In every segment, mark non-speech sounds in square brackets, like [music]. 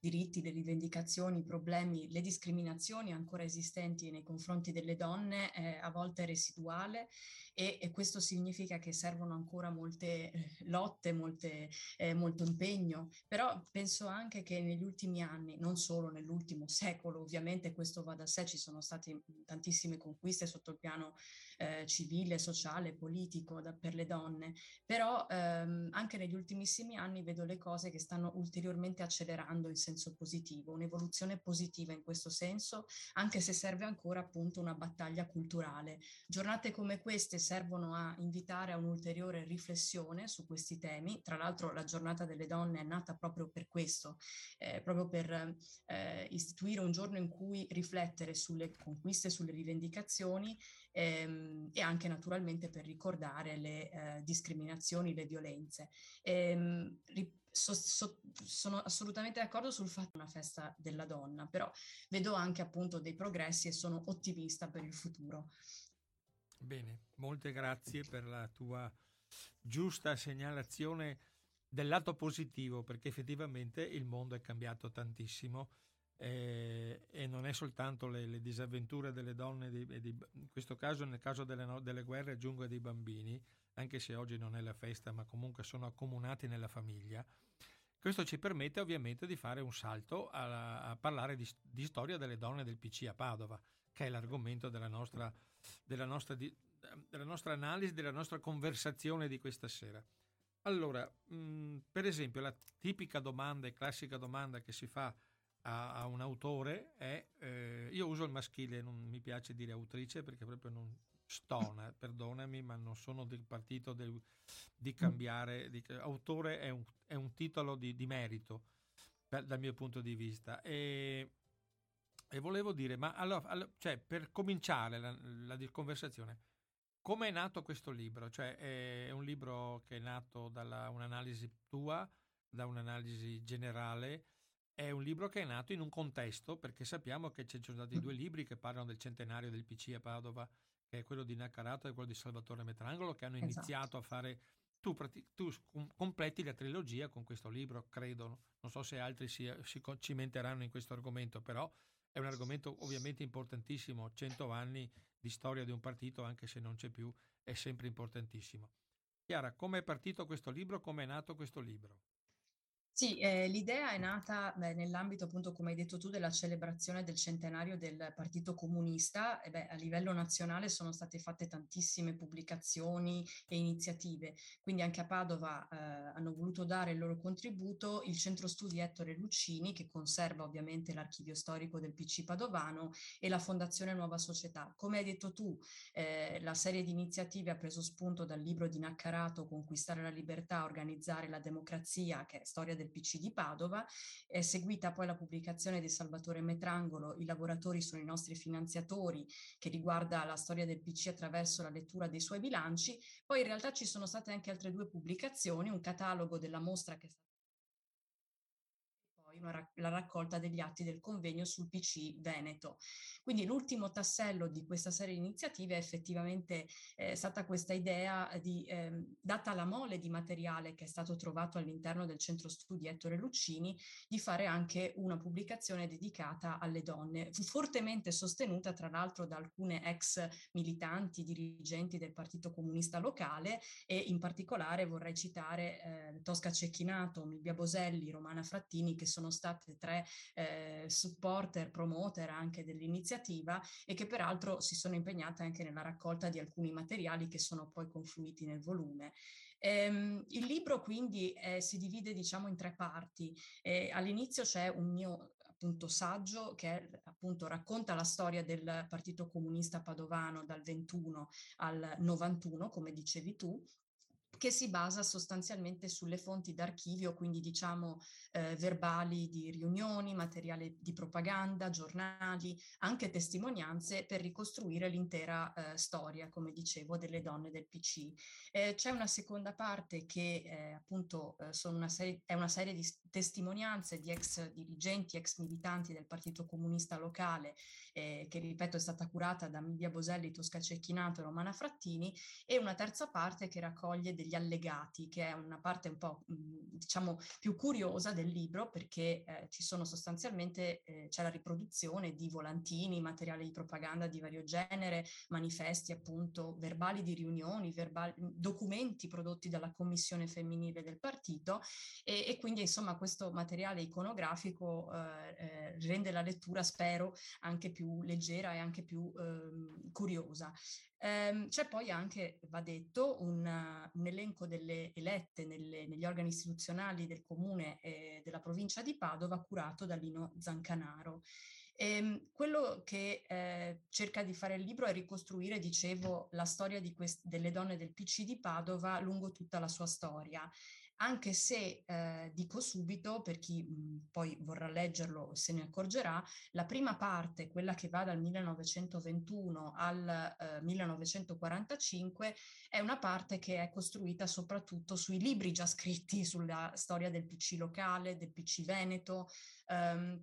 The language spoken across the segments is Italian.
diritti, le rivendicazioni, i problemi, le discriminazioni ancora esistenti nei confronti delle donne eh, a volte residuale e, e, questo significa che servono ancora molte eh, lotte, molte, eh, molto impegno, però penso anche che negli ultimi anni, non solo nell'ultimo secolo, ovviamente questo va da sé, ci sono state tantissime conquiste sotto il piano eh, civile, sociale, politico da, per le donne, però ehm, anche negli ultimissimi anni vedo le cose che stanno ulteriormente accelerando in senso positivo, un'evoluzione positiva in questo senso, anche se serve ancora appunto una battaglia culturale. Giornate come queste servono a invitare a un'ulteriore riflessione su questi temi, tra l'altro la giornata delle donne è nata proprio per questo, eh, proprio per eh, istituire un giorno in cui riflettere sulle conquiste, sulle rivendicazioni ehm, e anche naturalmente per ricordare le eh, discriminazioni, le violenze. Ehm, So, so, sono assolutamente d'accordo sul fatto che è una festa della donna, però vedo anche appunto dei progressi e sono ottimista per il futuro. Bene, molte grazie per la tua giusta segnalazione del lato positivo, perché effettivamente il mondo è cambiato tantissimo eh, e non è soltanto le, le disavventure delle donne, di, di, in questo caso, nel caso delle, delle guerre, aggiungo dei bambini, anche se oggi non è la festa, ma comunque sono accomunati nella famiglia. Questo ci permette ovviamente di fare un salto a, a parlare di, di, storia delle donne del PC a Padova, che è l'argomento della nostra, della nostra, della nostra analisi, della nostra conversazione di questa sera. Allora, mh, per esempio, la tipica domanda e classica domanda che si fa a, a un autore è, eh, io uso il maschile, non mi piace dire autrice perché proprio non stona, [laughs] perdonami, ma non sono del partito del, di cambiare, di, autore è un, è un titolo di, di merito per, dal mio punto di vista. E, e volevo dire, ma allora, allora cioè, per cominciare la, la conversazione, come è nato questo libro? Cioè, è un libro che è nato da un'analisi tua, da un'analisi generale, è un libro che è nato in un contesto, perché sappiamo che ci sono stati due libri che parlano del centenario del PC a Padova, che è quello di Naccarato e quello di Salvatore Metrangolo, che hanno esatto. iniziato a fare... Tu, tu, completi la trilogia con questo libro, credo. Non so se altri si, si cimenteranno in questo argomento, però è un argomento ovviamente importantissimo. 100 anni di storia di un partito, anche se non c'è più, è sempre importantissimo. Chiara, come è partito questo libro? Come è nato questo libro? Sì, eh, l'idea è nata beh, nell'ambito, appunto, come hai detto tu, della celebrazione del centenario del Partito Comunista. E beh, a livello nazionale sono state fatte tantissime pubblicazioni e iniziative, quindi anche a Padova eh, hanno voluto dare il loro contributo il Centro Studi Ettore Luccini, che conserva ovviamente l'archivio storico del PC padovano, e la Fondazione Nuova Società. Come hai detto tu, eh, la serie di iniziative ha preso spunto dal libro di Naccarato, Conquistare la libertà, organizzare la democrazia, che è storia del PC di Padova, è seguita poi la pubblicazione di Salvatore Metrangolo, I lavoratori sono i nostri finanziatori, che riguarda la storia del PC attraverso la lettura dei suoi bilanci, poi in realtà ci sono state anche altre due pubblicazioni, un catalogo della mostra che è stata una, la raccolta degli atti del convegno sul PC Veneto. Quindi l'ultimo tassello di questa serie di iniziative è effettivamente eh, stata questa idea di, eh, data la mole di materiale che è stato trovato all'interno del centro studi Ettore Luccini, di fare anche una pubblicazione dedicata alle donne. Fu fortemente sostenuta tra l'altro da alcune ex militanti, dirigenti del Partito Comunista locale e in particolare vorrei citare eh, Tosca Cecchinato, Milvia Boselli, Romana Frattini, che sono sono state tre eh, supporter, promoter anche dell'iniziativa e che peraltro si sono impegnate anche nella raccolta di alcuni materiali che sono poi confluiti nel volume. Ehm, il libro quindi eh, si divide diciamo in tre parti. Eh, all'inizio c'è un mio appunto saggio che appunto racconta la storia del Partito Comunista Padovano dal 21 al 91, come dicevi tu, che si basa sostanzialmente sulle fonti d'archivio, quindi diciamo eh, verbali di riunioni, materiale di propaganda, giornali, anche testimonianze per ricostruire l'intera eh, storia, come dicevo, delle donne del PC. Eh, c'è una seconda parte che eh, appunto eh, una serie, è una serie di testimonianze di ex dirigenti, ex militanti del Partito Comunista locale, eh, che ripeto è stata curata da Milvia Boselli, Tosca Cecchinato e Romana Frattini, e una terza parte che raccoglie degli allegati, che è una parte un po' diciamo più curiosa del libro perché eh, ci sono sostanzialmente, eh, c'è la riproduzione di volantini, materiali di propaganda di vario genere, manifesti appunto, verbali di riunioni, verbali, documenti prodotti dalla commissione femminile del partito e, e quindi insomma questo materiale iconografico eh, eh rende la lettura, spero, anche più leggera e anche più ehm, curiosa. Ehm, c'è poi anche, va detto, un, un elenco delle elette nelle, negli organi istituzionali del comune e della provincia di Padova curato da Lino Zancanaro. Ehm, quello che eh, cerca di fare il libro è ricostruire, dicevo, la storia quest- delle donne del PC di Padova lungo tutta la sua storia anche se eh, dico subito, per chi mh, poi vorrà leggerlo se ne accorgerà, la prima parte, quella che va dal 1921 al eh, 1945, è una parte che è costruita soprattutto sui libri già scritti sulla storia del PC locale, del PC Veneto, ehm,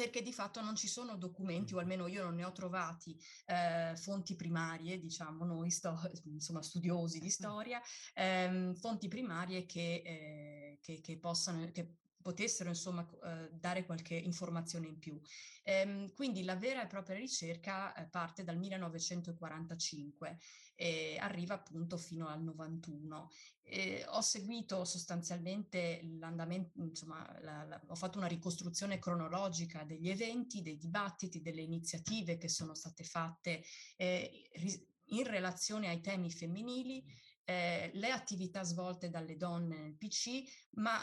perché di fatto non ci sono documenti, o almeno io non ne ho trovati, eh, fonti primarie, diciamo noi, sto, [laughs] insomma, studiosi di storia, ehm, fonti primarie che, eh, che, che possano, che potessero insomma eh, dare qualche informazione in più. Ehm, quindi la vera e propria ricerca eh, parte dal 1945 e arriva appunto fino al 91. Eh, ho seguito sostanzialmente l'andamento, insomma, la, la, ho fatto una ricostruzione cronologica degli eventi, dei dibattiti, delle iniziative che sono state fatte in relazione ai temi femminili, eh, le attività svolte dalle donne nel PC, ma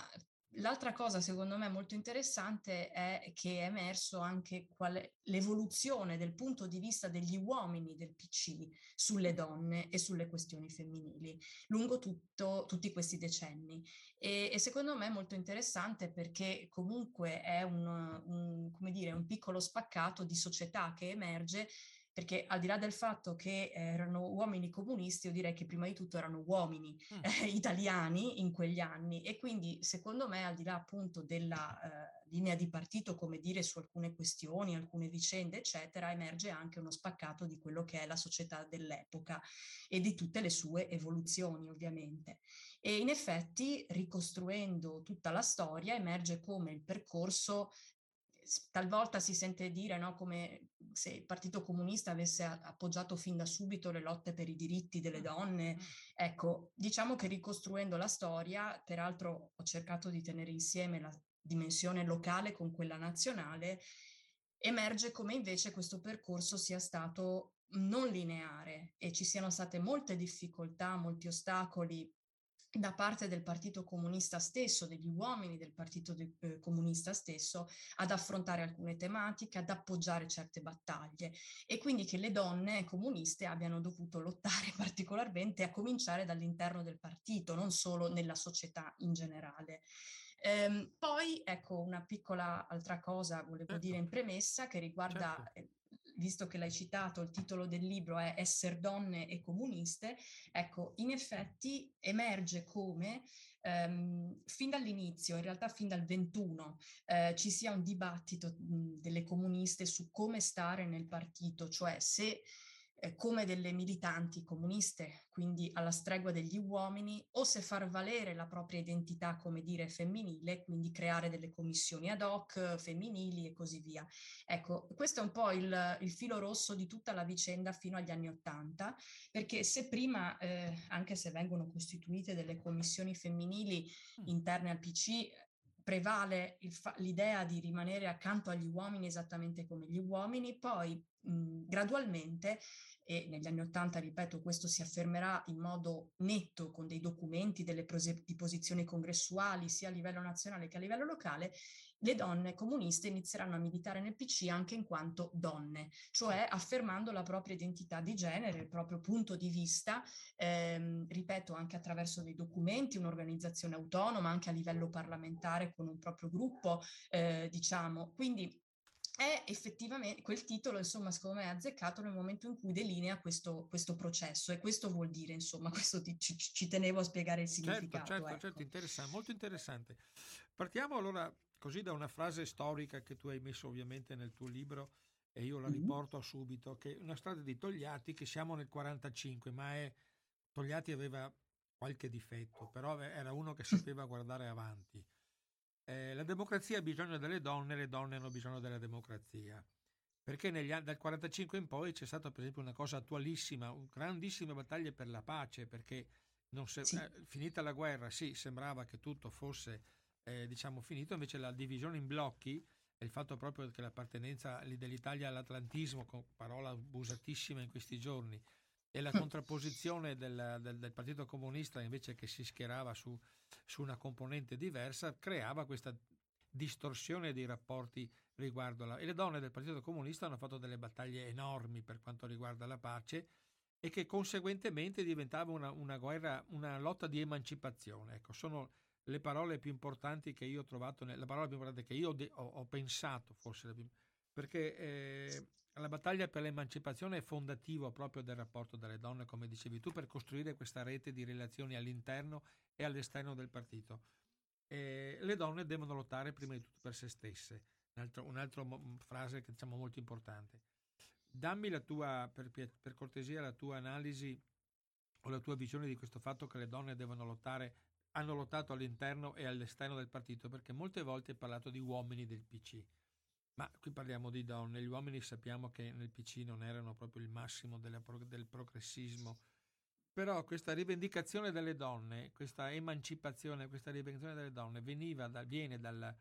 L'altra cosa secondo me molto interessante è che è emerso anche qual l'evoluzione del punto di vista degli uomini del PC sulle donne e sulle questioni femminili lungo tutto, tutti questi decenni. E, e, secondo me è molto interessante perché comunque è un, un, dire, un piccolo spaccato di società che emerge perché al di là del fatto che erano uomini comunisti, io direi che prima di tutto erano uomini mm. eh, [laughs] italiani in quegli anni e quindi secondo me al di là appunto della eh, linea di partito, come dire, su alcune questioni, alcune vicende, eccetera, emerge anche uno spaccato di quello che è la società dell'epoca e di tutte le sue evoluzioni ovviamente. E in effetti ricostruendo tutta la storia emerge come il percorso talvolta si sente dire no, come se il Partito Comunista avesse appoggiato fin da subito le lotte per i diritti delle donne. Ecco, diciamo che ricostruendo la storia, peraltro ho cercato di tenere insieme la dimensione locale con quella nazionale, emerge come invece questo percorso sia stato non lineare e ci siano state molte difficoltà, molti ostacoli da parte del Partito Comunista stesso, degli uomini del Partito de, eh, Comunista stesso, ad affrontare alcune tematiche, ad appoggiare certe battaglie e quindi che le donne comuniste abbiano dovuto lottare [laughs] particolarmente a cominciare dall'interno del partito, non solo nella società in generale. Ehm, poi, ecco, una piccola altra cosa volevo certo. dire in premessa che riguarda certo. Visto che l'hai citato, il titolo del libro è Essere donne e comuniste, ecco, in effetti emerge come ehm, fin dall'inizio, in realtà fin dal 21, eh, ci sia un dibattito mh, delle comuniste su come stare nel partito, cioè se eh, come delle militanti comuniste, quindi alla stregua degli uomini, o se far valere la propria identità, come dire, femminile, quindi creare delle commissioni ad hoc femminili e così via. Ecco, questo è un po' il, il filo rosso di tutta la vicenda fino agli anni Ottanta, perché se prima, eh, anche se vengono costituite delle commissioni femminili mm. interne al PC, prevale fa- l'idea di rimanere accanto agli uomini esattamente come gli uomini, poi mh, gradualmente e negli anni Ottanta, ripeto, questo si affermerà in modo netto con dei documenti, delle prose- di posizioni congressuali sia a livello nazionale che a livello locale, le donne comuniste inizieranno a militare nel PC anche in quanto donne, cioè affermando la propria identità di genere, il proprio punto di vista, ehm, ripeto, anche attraverso dei documenti, un'organizzazione autonoma, anche a livello parlamentare con un proprio gruppo, eh, diciamo. Quindi è effettivamente quel titolo, insomma, secondo me è azzeccato nel momento in cui delinea questo, questo processo e questo vuol dire, insomma, [laughs] questo ti, ci, ci, tenevo a spiegare il certo, significato. Certo, certo, ecco. certo, interessante, molto interessante. Partiamo allora così da una frase storica che tu hai messo ovviamente nel tuo libro e io la riporto mm-hmm. subito, che è una strada di Togliatti che siamo nel 45, ma è, Togliatti aveva qualche difetto, però era uno che sapeva guardare avanti. Eh, la democrazia ha bisogno delle donne, le donne hanno bisogno della democrazia. Perché negli, dal 1945 in poi c'è stata per esempio una cosa attualissima, una grandissima battaglia per la pace, perché se, sì. eh, finita la guerra, sì, sembrava che tutto fosse eh, diciamo finito, invece la divisione in blocchi e il fatto proprio che l'appartenenza dell'Italia all'atlantismo, parola abusatissima in questi giorni, e la [laughs] contrapposizione del, del, del, Partito Comunista invece che si schierava su, su, una componente diversa creava questa distorsione dei rapporti riguardo alla... e le donne del Partito Comunista hanno fatto delle battaglie enormi per quanto riguarda la pace e che conseguentemente diventava una, una guerra, una lotta di emancipazione. Ecco, sono le parole più importanti che io ho trovato, la parola più importante che io ho, ho, pensato forse, perché eh, la battaglia per l'emancipazione è fondativo proprio del rapporto delle donne, come dicevi tu, per costruire questa rete di relazioni all'interno e all'esterno del partito. E le donne devono lottare prima di tutto per se stesse. Un'altra un frase che diciamo molto importante. Dammi la tua, per, per cortesia, la tua analisi o la tua visione di questo fatto che le donne devono lottare, hanno lottato all'interno e all'esterno del partito, perché molte volte hai parlato di uomini del PC ma qui parliamo di donne, gli uomini sappiamo che nel PC non erano proprio il massimo della, del progressismo, però questa rivendicazione delle donne, questa emancipazione, questa rivendicazione delle donne veniva da, viene dal,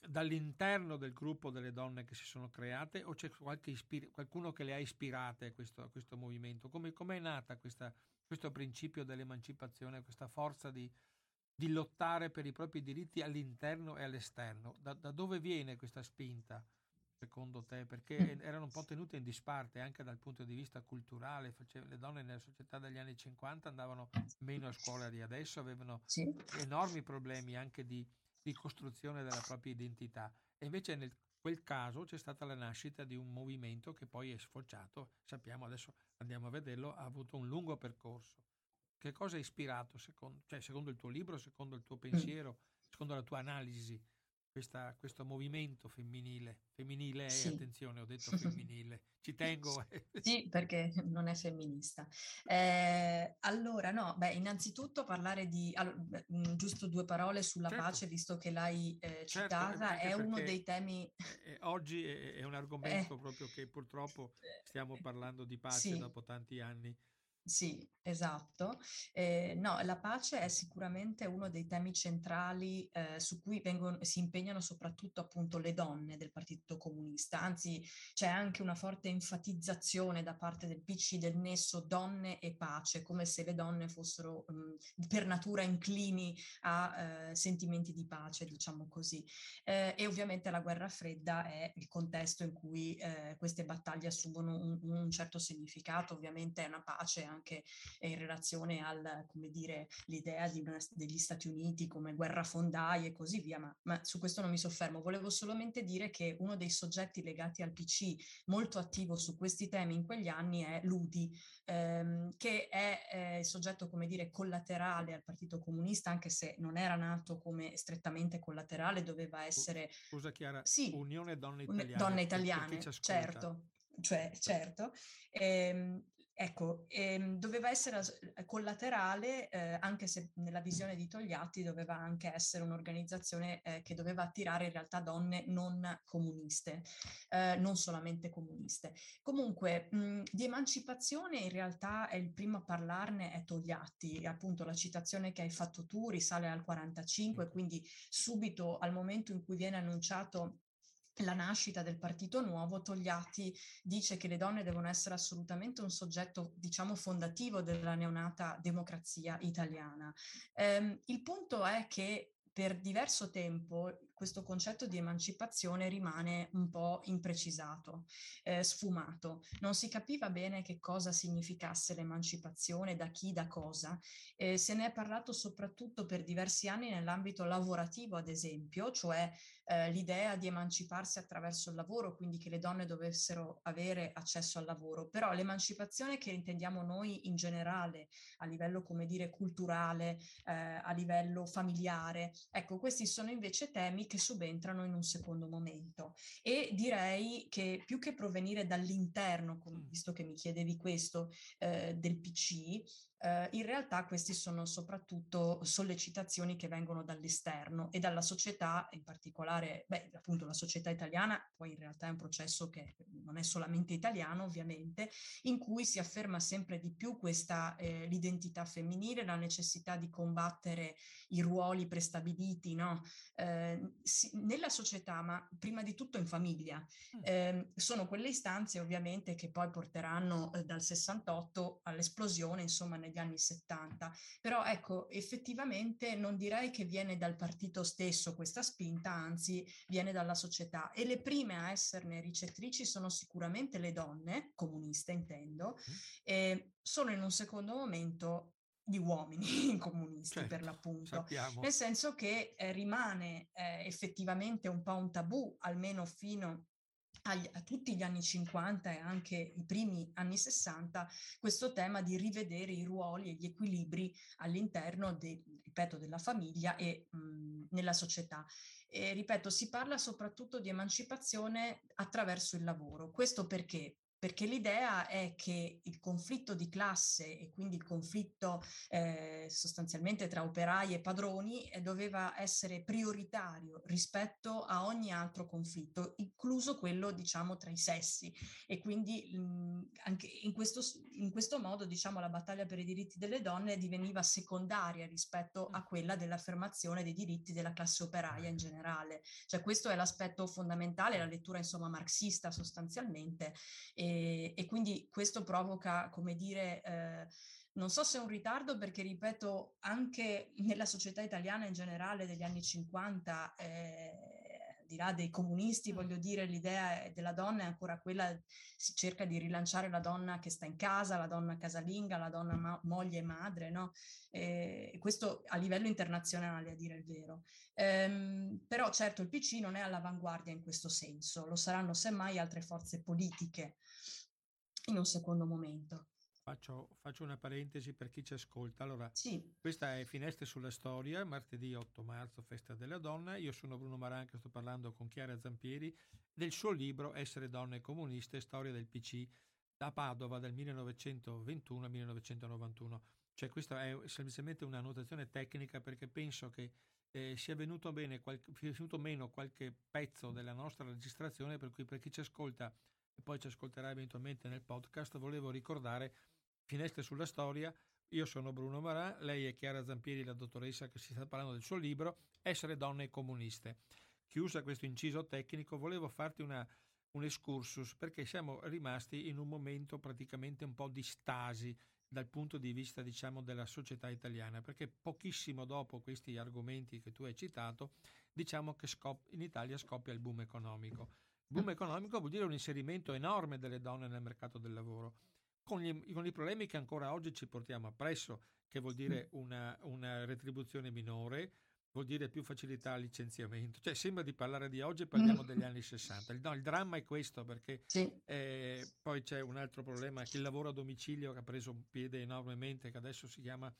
dall'interno del gruppo delle donne che si sono create o c'è ispira- qualcuno che le ha ispirate a questo, a questo movimento? Come è nata questa, questo principio dell'emancipazione, questa forza di, di lottare per i propri diritti all'interno e all'esterno. Da, da dove viene questa spinta, secondo te? Perché erano un po' tenute in disparte anche dal punto di vista culturale. Le donne nella società degli anni 50 andavano meno a scuola di adesso, avevano sì. enormi problemi anche di, di, costruzione della propria identità. E invece nel quel caso c'è stata la nascita di un movimento che poi è sfociato, sappiamo adesso andiamo a vederlo, ha avuto un lungo percorso. Che cosa ha ispirato, secondo, cioè, secondo il tuo libro, secondo il tuo pensiero, secondo la tua analisi, questa, questo movimento femminile? Femminile, sì. attenzione, ho detto [laughs] femminile, ci tengo. [laughs] sì, perché non è femminista. Eh, allora, no, beh, innanzitutto parlare di, allora, mm, giusto due parole sulla certo. pace, visto che l'hai eh, certo, citata, certo, è uno dei temi... oggi è, è, un [laughs] argomento eh, proprio che purtroppo stiamo parlando di pace sì. dopo tanti anni sì, esatto. Eh, no, la pace è sicuramente uno dei temi centrali eh, su cui vengono, si impegnano soprattutto appunto le donne del Partito Comunista, anzi c'è anche una forte enfatizzazione da parte del PC del nesso donne e pace, come se le donne fossero mh, per natura inclini a eh, sentimenti di pace, diciamo così. Eh, e ovviamente la guerra fredda è il contesto in cui eh, queste battaglie assumono un, un certo significato, ovviamente è una pace anche in relazione al, come dire, l'idea una, degli Stati Uniti come guerrafondai e così via, ma, ma, su questo non mi soffermo. Volevo solamente dire che uno dei soggetti legati al PC molto attivo su questi temi in quegli anni è Ludi, ehm, che è eh, il soggetto, come dire, collaterale al Partito Comunista, anche se non era nato come strettamente collaterale, doveva essere... Scusa Chiara, sì, Unione Donne Italiane. Donne Italiane, certo cioè certo, ehm, Ecco, ehm, doveva essere collaterale, eh, anche se nella visione di Togliatti doveva anche essere un'organizzazione eh, che doveva attirare in realtà donne non comuniste, eh, non solamente comuniste. Comunque, mh, di emancipazione in realtà è il primo a parlarne è Togliatti, appunto la citazione che hai fatto tu risale al 45, quindi subito al momento in cui viene annunciato la nascita del Partito Nuovo, Togliatti dice che le donne devono essere assolutamente un soggetto, diciamo, fondativo della neonata democrazia italiana. Eh, il punto è che per diverso tempo questo concetto di emancipazione rimane un po' imprecisato, eh, sfumato. Non si capiva bene che cosa significasse l'emancipazione, da chi, da cosa. Eh, se ne è parlato soprattutto per diversi anni nell'ambito lavorativo, ad esempio, cioè eh, l'idea di emanciparsi attraverso il lavoro, quindi che le donne dovessero avere accesso al lavoro. Però l'emancipazione che intendiamo noi in generale, a livello, come dire, culturale, eh, a livello familiare, ecco, questi sono invece temi che subentrano in un secondo momento. E direi che più che provenire dall'interno, visto che mi chiedevi questo, eh, del PC, eh, in realtà questi sono soprattutto sollecitazioni che vengono dall'esterno e dalla società, in particolare, beh, appunto la società italiana, poi in realtà è un processo che non è solamente italiano ovviamente, in cui si afferma sempre di più questa eh, l'identità femminile, la necessità di combattere i ruoli prestabiliti no? eh, si, nella società, ma prima di tutto in famiglia. Eh, sono quelle istanze ovviamente che poi porteranno eh, dal 68 all'esplosione, insomma, negli anni 70. Però ecco, effettivamente non direi che viene dal partito stesso questa spinta, anzi viene dalla società. E le prime a esserne ricettrici sono sicuramente le donne, comuniste intendo, mm. e solo in un secondo momento gli uomini [laughs] comunisti certo, per l'appunto, sappiamo. nel senso che eh, rimane eh, effettivamente un po' un tabù, almeno fino agli, a tutti gli anni 50 e anche i primi anni 60 questo tema di rivedere i ruoli e gli equilibri all'interno, de, ripeto, della famiglia e mh, nella società. E, ripeto, si parla soprattutto di emancipazione attraverso il lavoro. Questo perché? Perché l'idea è che il conflitto di classe e quindi il conflitto eh, sostanzialmente tra operai e padroni eh, doveva essere prioritario rispetto a ogni altro conflitto, incluso quello diciamo tra i sessi e quindi mh, anche in questo, in questo modo diciamo la battaglia per i diritti delle donne diveniva secondaria rispetto a quella dell'affermazione dei diritti della classe operaia in generale. Cioè questo è l'aspetto fondamentale, la lettura insomma marxista sostanzialmente. E, e, quindi questo provoca, come dire, eh, non so se è un ritardo perché, ripeto, anche nella società italiana in generale degli anni 50, eh, al di là dei comunisti, voglio dire, l'idea della donna è ancora quella, si cerca di rilanciare la donna che sta in casa, la donna casalinga, la donna ma- moglie e madre, no? Eh, questo a livello internazionale, a dire il vero. Ehm, però certo il PC non è all'avanguardia in questo senso, lo saranno semmai altre forze politiche in un secondo momento. Faccio, faccio, una parentesi per chi ci ascolta. Allora, sì. questa è Finestre sulla Storia, martedì 8 marzo, Festa della Donna. Io sono Bruno Maranca, sto parlando con Chiara Zampieri del suo libro Essere donne comuniste, storia del PC, da Padova dal 1921 al 1991. Cioè, questa è semplicemente una notazione tecnica perché penso che eh, sia, venuto bene qualche, sia venuto meno qualche pezzo della nostra registrazione, per cui per chi ci ascolta e poi ci ascolterà eventualmente nel podcast, volevo ricordare Finestre sulla storia. Io sono Bruno Marà, lei è Chiara Zampieri, la dottoressa che si sta parlando del suo libro Essere donne comuniste. Chiusa questo inciso tecnico, volevo farti una, un excursus perché siamo rimasti in un momento praticamente un po' di stasi dal punto di vista diciamo della società italiana perché pochissimo dopo questi argomenti che tu hai citato diciamo che scop- in Italia scoppia il boom economico Boom economico vuol dire un inserimento enorme delle donne nel mercato del lavoro, con, gli, con i problemi che ancora oggi ci portiamo appresso, che vuol dire una, una retribuzione minore, vuol dire più facilità al licenziamento. Cioè, sembra di parlare di oggi parliamo degli anni 60. Il, no, il dramma è questo, perché sì. eh, poi c'è un altro problema, che il lavoro a domicilio che ha preso un piede enormemente, che adesso si chiama,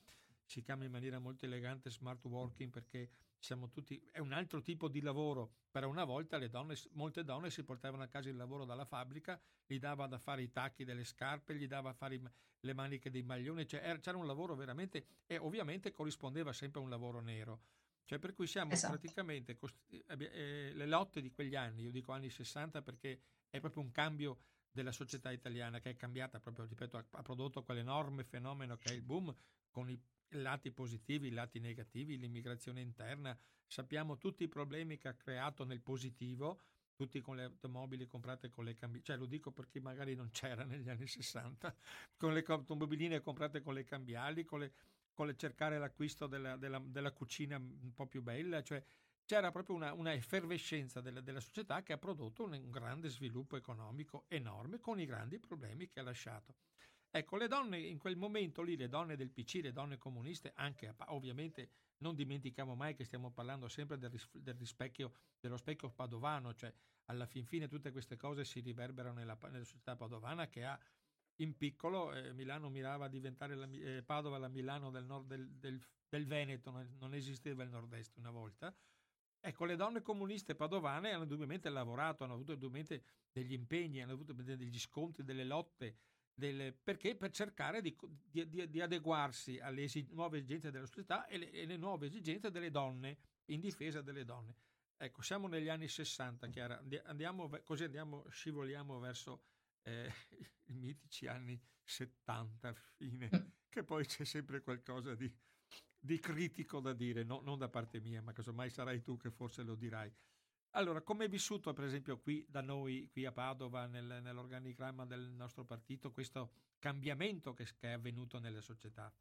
si chiama in maniera molto elegante smart working, perché siamo tutti, è un altro tipo di lavoro. Per una volta le donne, molte donne si portavano a casa il lavoro dalla fabbrica, gli dava da fare i tacchi delle scarpe, gli dava a fare i, le maniche dei maglioni, cioè c'era un lavoro veramente, e ovviamente corrispondeva sempre a un lavoro nero. Cioè per cui siamo esatto. praticamente, eh, eh, le lotte di quegli anni, io dico anni 60 perché è proprio un cambio della società italiana che è cambiata proprio, ripeto, ha prodotto quell'enorme fenomeno che è il boom con i lati positivi, i lati negativi, l'immigrazione interna, sappiamo tutti i problemi che ha creato nel positivo, tutti con le automobili comprate con le cambiali, cioè lo dico perché magari non c'era negli anni 60, [laughs] con le automobiline comprate con le cambiali, con le, con le cercare l'acquisto della, della, della, cucina un po' più bella, cioè c'era proprio una, una effervescenza della, della, società che ha prodotto un, un grande sviluppo economico enorme con i grandi problemi che ha lasciato. Ecco, le donne in quel momento lì, le donne del PC, le donne comuniste, anche ovviamente non dimentichiamo mai che stiamo parlando sempre del, del rispecchio, dello specchio padovano, cioè alla fin fine tutte queste cose si riverberano nella, nella società padovana che ha in piccolo, eh, Milano mirava a diventare la, eh, Padova la Milano del, nord del, del, del Veneto, non, non esisteva il nord-est una volta, Ecco, le donne comuniste padovane hanno indubbiamente lavorato, hanno avuto indubbiamente degli impegni, hanno avuto degli scontri, delle lotte, delle, perché per cercare di, di, di, adeguarsi alle esi, nuove esigenze della società e le, e le, nuove esigenze delle donne, in difesa delle donne. Ecco, siamo negli anni 60, Chiara, andiamo, così andiamo, scivoliamo verso eh, [laughs] i mitici anni 70, fine, mm. che poi c'è sempre qualcosa di di critico da dire, no, non da parte mia, ma casomai sarai tu che forse lo dirai. Allora, come è vissuto per esempio qui da noi, qui a Padova, nel, nell'organigramma del nostro partito, questo cambiamento che, che è avvenuto nelle società?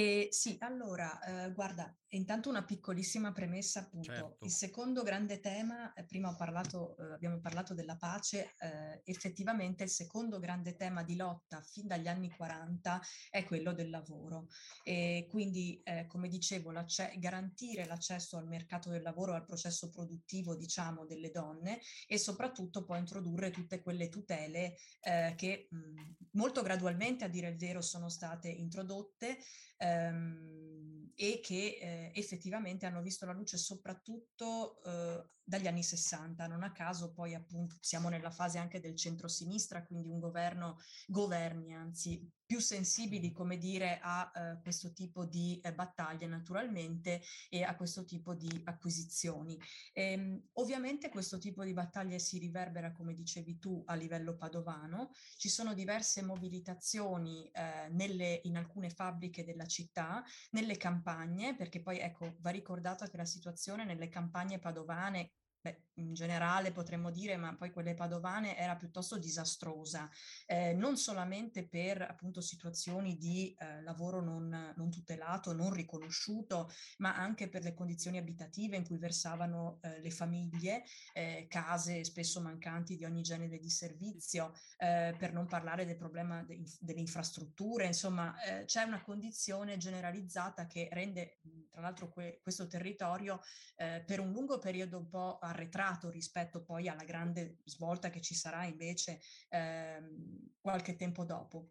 Eh, sì, allora, eh, guarda, intanto una piccolissima premessa, appunto. Certo. Il secondo grande tema, eh, prima parlato, eh, abbiamo parlato della pace, eh, effettivamente il secondo grande tema di lotta fin dagli anni 40 è quello del lavoro. E quindi, eh, come dicevo, garantire l'accesso al mercato del lavoro, al processo produttivo, diciamo, delle donne e soprattutto poi introdurre tutte quelle tutele che mh, molto gradualmente, a dire il vero, sono state introdotte ehm, e che eh, effettivamente hanno visto la luce soprattutto eh, dagli anni 60. Non a caso poi appunto siamo nella fase anche del centro-sinistra, quindi un governo, governi anzi più sensibili, come dire, a uh, questo tipo di eh, battaglie naturalmente e a questo tipo di acquisizioni. Ehm, ovviamente questo tipo di battaglie si riverbera, come dicevi tu, a livello padovano. Ci sono diverse mobilitazioni eh, nelle, in alcune fabbriche della città, nelle campagne, perché poi ecco, va ricordato che la situazione nelle campagne padovane beh, in generale potremmo dire, ma poi quelle padovane era piuttosto disastrosa, eh, non solamente per appunto situazioni di eh, lavoro non, non, tutelato, non riconosciuto, ma anche per le condizioni abitative in cui versavano eh, le famiglie, eh, case spesso mancanti di ogni genere di servizio, eh, per non parlare del problema de, delle infrastrutture, insomma eh, c'è una condizione generalizzata che rende tra l'altro que, questo territorio per un lungo periodo un po' arretrato rispetto poi alla grande svolta che ci sarà invece ehm, qualche tempo dopo.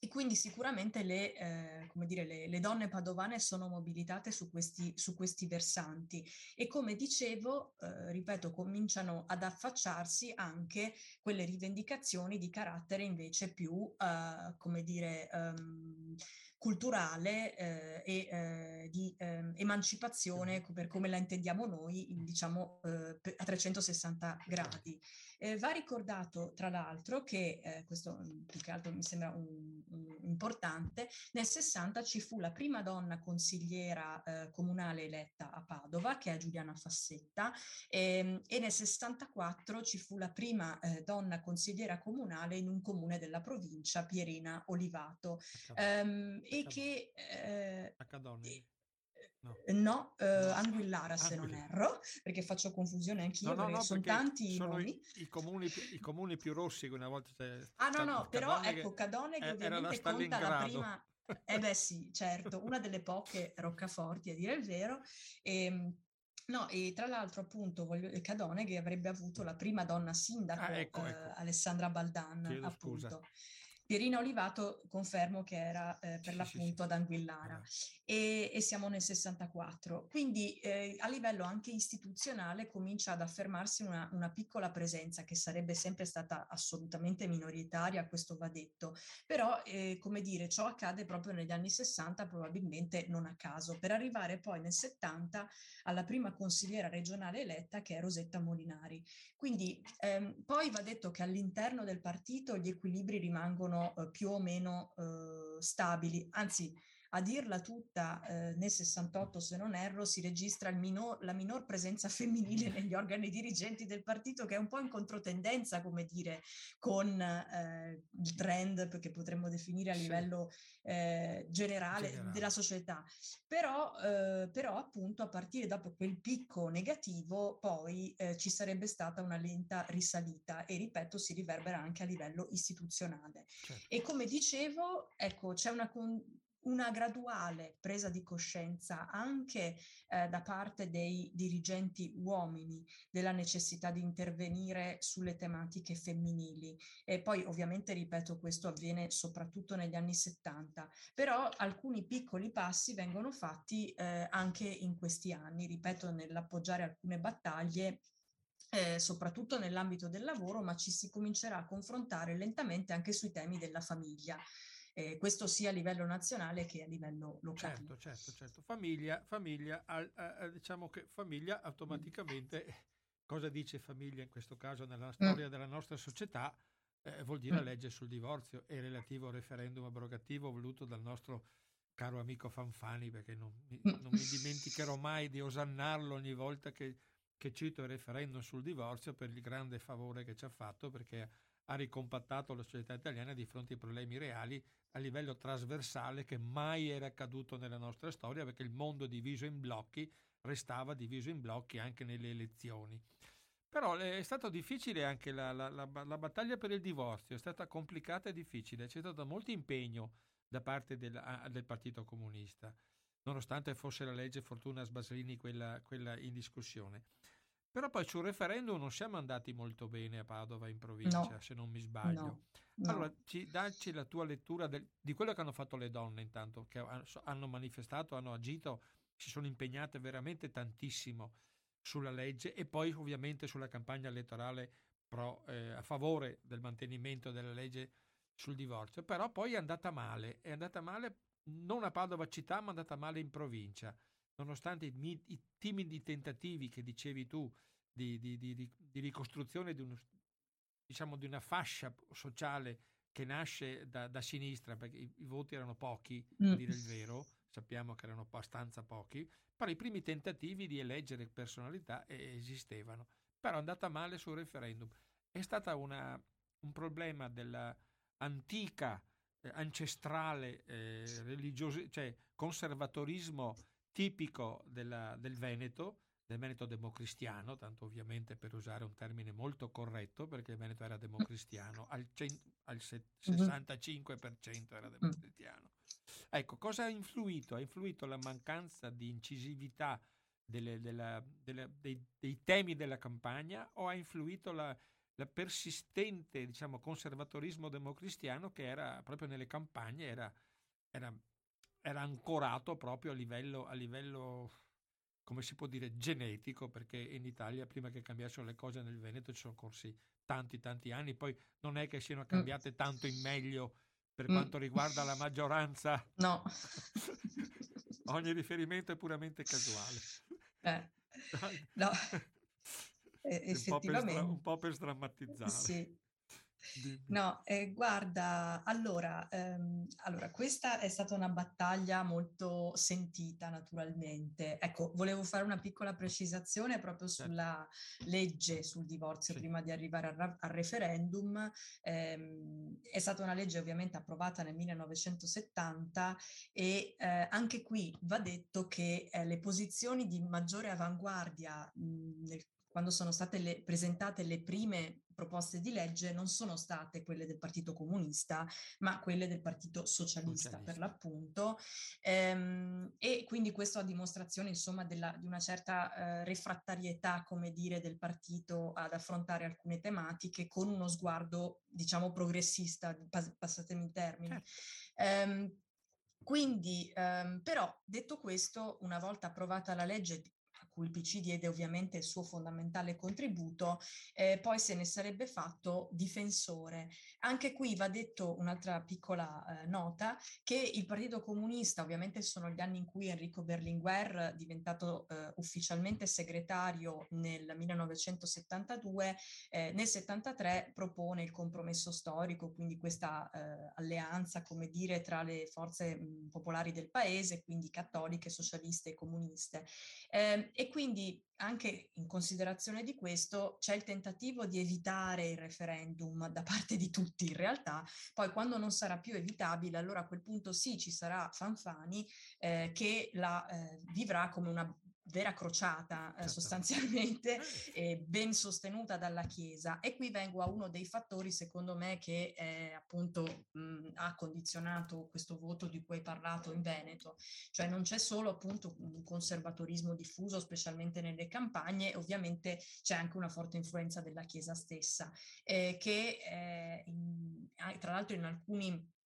E quindi sicuramente le, eh, dire, le, le, donne padovane sono mobilitate su questi, su questi versanti e come dicevo, eh, ripeto, cominciano ad affacciarsi anche quelle rivendicazioni di carattere invece più, eh, come dire, um, culturale eh, e eh, di eh, emancipazione per come la intendiamo noi, diciamo eh, a 360 gradi. Eh, va ricordato tra l'altro che, eh, questo mm, più che altro mi sembra un, un, importante, nel 60 ci fu la prima donna consigliera comunale eletta a Padova, che è Giuliana Fassetta, e, ehm, e nel 64 ci fu la prima donna consigliera comunale in un comune della provincia, Pierina Olivato. Um, e che... Eh, Accadoni. No, eh, no eh, Anguillara se non erro, perché faccio confusione anch'io, no, no, no, sono tanti sono nomi. I, i, comuni, I, comuni, più rossi una volta. Ah no, no, però ecco, Cadone che ovviamente conta la prima... Eh beh sì, certo, una delle poche roccaforti a dire il vero. E, ehm, No, e tra l'altro appunto voglio, Cadone che avrebbe avuto la prima donna sindaco, ah, ecco, ecco. Eh, Alessandra Baldan, Chiedo appunto. Scusa. Pierina Olivato confermo che era eh, per l'appunto ad Anguillara. E, e, siamo nel 64. Quindi eh, a livello anche istituzionale comincia ad affermarsi una, una, piccola presenza che sarebbe sempre stata assolutamente minoritaria, questo va detto, però eh, come dire ciò accade proprio negli anni 60 probabilmente non a caso, per arrivare poi nel 70 alla prima consigliera regionale eletta che è Rosetta Molinari. Quindi ehm, poi va detto che all'interno del partito gli equilibri rimangono eh, più o meno eh, stabili, anzi a dirla tutta, eh, nel 68 se non erro, si registra minor, la minor presenza femminile [laughs] negli organi dirigenti del partito, che è un po' in controtendenza, come dire, con eh, il trend che potremmo definire a livello eh, generale, generale, della società. Però, eh, però, appunto, a partire dopo quel picco negativo, poi eh, ci sarebbe stata una lenta risalita e, ripeto, si riverbera anche a livello istituzionale. Certo. E come dicevo, ecco, c'è una... Con- una graduale presa di coscienza anche eh, da parte dei dirigenti uomini della necessità di intervenire sulle tematiche femminili. E poi ovviamente, ripeto, questo avviene soprattutto negli anni 70, però alcuni piccoli passi vengono fatti eh, anche in questi anni, ripeto, nell'appoggiare alcune battaglie eh, soprattutto nell'ambito del lavoro, ma ci si comincerà a confrontare lentamente anche sui temi della famiglia. Eh, questo sia a livello nazionale che a livello locale. Certo, certo, certo. Famiglia, famiglia, eh, diciamo che famiglia automaticamente, cosa dice famiglia in questo caso nella storia mm. della nostra società? Eh, vuol dire mm. legge sul divorzio e relativo referendum abrogativo voluto dal nostro caro amico Fanfani, perché non mi, mm. non mi dimenticherò mai di osannarlo ogni volta che che cito il referendum sul divorzio per il grande favore che ci ha fatto perché ha ricompattato la società italiana di fronte ai problemi reali a livello trasversale che mai era accaduto nella nostra storia perché il mondo diviso in blocchi restava diviso in blocchi anche nelle elezioni. Però è stato difficile anche la, la, la, la battaglia per il divorzio, è stata complicata e difficile, c'è stato molto impegno da parte del, del Partito Comunista nonostante fosse la legge Fortuna Sbaslini quella, quella in discussione. Però poi sul referendum non siamo andati molto bene a Padova in provincia, no. se non mi sbaglio. No. No. Allora, ci, dacci la tua lettura del, di quello che hanno fatto le donne intanto, che hanno manifestato, hanno agito, si sono impegnate veramente tantissimo sulla legge e poi ovviamente sulla campagna elettorale pro, eh, a favore del mantenimento della legge sul divorzio. Però poi è andata male, è andata male non a Padova città, ma è andata male in provincia, nonostante i, i timidi tentativi che dicevi tu di, di, di, di ricostruzione di, un, diciamo, di, una fascia sociale che nasce da, da sinistra, perché i, i, voti erano pochi, a mm. dire il vero, sappiamo che erano abbastanza pochi, però i primi tentativi di eleggere personalità esistevano. Però è andata male sul referendum. È stata una, un problema dell'antica eh, ancestrale, eh, religioso, cioè conservatorismo tipico della, del Veneto, del Veneto democristiano, tanto ovviamente per usare un termine molto corretto, perché il Veneto era democristiano, al, cent- al se- 65% era democristiano. Ecco, cosa ha influito? Ha influito la mancanza di incisività delle, della, della, dei, dei, temi della campagna o ha influito la, la persistente diciamo, conservatorismo democristiano che era proprio nelle campagne, era, era, era ancorato proprio a livello, a livello, come si può dire, genetico, perché in Italia prima che cambiassero le cose nel Veneto ci sono corsi tanti tanti anni, poi non è che siano cambiate tanto in meglio per mm. quanto riguarda la maggioranza. No. [laughs] Ogni riferimento è puramente casuale. Eh. [laughs] No. Un po' per, un po per sdrammatizzare. Sì. No, eh, guarda, allora, ehm, allora, questa è stata una battaglia molto sentita naturalmente. Ecco, volevo fare una piccola precisazione proprio certo. sulla legge sul divorzio sì. prima di arrivare al, al referendum. Eh, è stata una legge ovviamente approvata nel 1970 e eh, anche qui va detto che eh, le posizioni di maggiore avanguardia mh, nel quando sono state le, presentate le prime proposte di legge non sono state quelle del Partito Comunista, ma quelle del Partito Socialista, Socialista. per l'appunto. Ehm, e quindi questo a dimostrazione, insomma, della, di una certa eh, refrattarietà, come dire, del partito ad affrontare alcune tematiche con uno sguardo, diciamo, progressista, pass- passatemi i termini. Certo. Ehm, quindi, ehm, però, detto questo, una volta approvata la legge cui il PC diede ovviamente il suo fondamentale contributo, eh, poi se ne sarebbe fatto difensore. Anche qui va detto un'altra piccola eh, nota, che il Partito Comunista, ovviamente sono gli anni in cui Enrico Berlinguer, diventato eh, ufficialmente segretario nel 1972, eh, nel 73 propone il compromesso storico, quindi questa eh, alleanza, come dire, tra le forze mh, popolari del paese, quindi cattoliche, socialiste e comuniste. Eh, e quindi anche in considerazione di questo c'è il tentativo di evitare il referendum da parte di tutti in realtà, poi quando non sarà più evitabile allora a quel punto sì ci sarà Fanfani eh, che la eh, vivrà come una vera crociata eh, sostanzialmente, eh, ben sostenuta dalla Chiesa. E qui vengo a uno dei fattori, secondo me, che eh, appunto mh, ha condizionato questo voto di cui hai parlato in Veneto. Cioè non c'è solo appunto un conservatorismo diffuso, specialmente nelle campagne, ovviamente c'è anche una forte influenza della Chiesa stessa, eh, che eh, in, tra l'altro in alcuni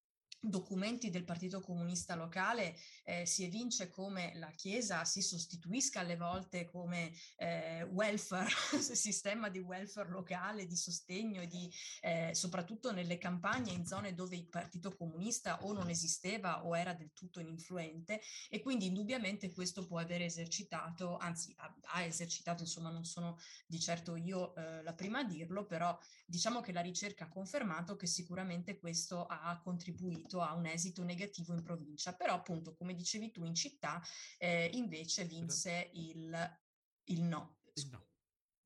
documenti del Partito Comunista locale eh, si evince come la Chiesa si sostituisca alle volte come eh, welfare, [laughs] sistema di welfare locale, di sostegno di, eh, soprattutto nelle campagne in zone dove il Partito Comunista o non esisteva o era del tutto ininfluente e quindi indubbiamente questo può aver esercitato, anzi ha, ha esercitato, insomma non sono di certo io eh, la prima a dirlo, però diciamo che la ricerca ha confermato che sicuramente questo ha contribuito portato a un esito negativo in provincia, però appunto come dicevi tu in città eh, invece vinse il, il no. Il no.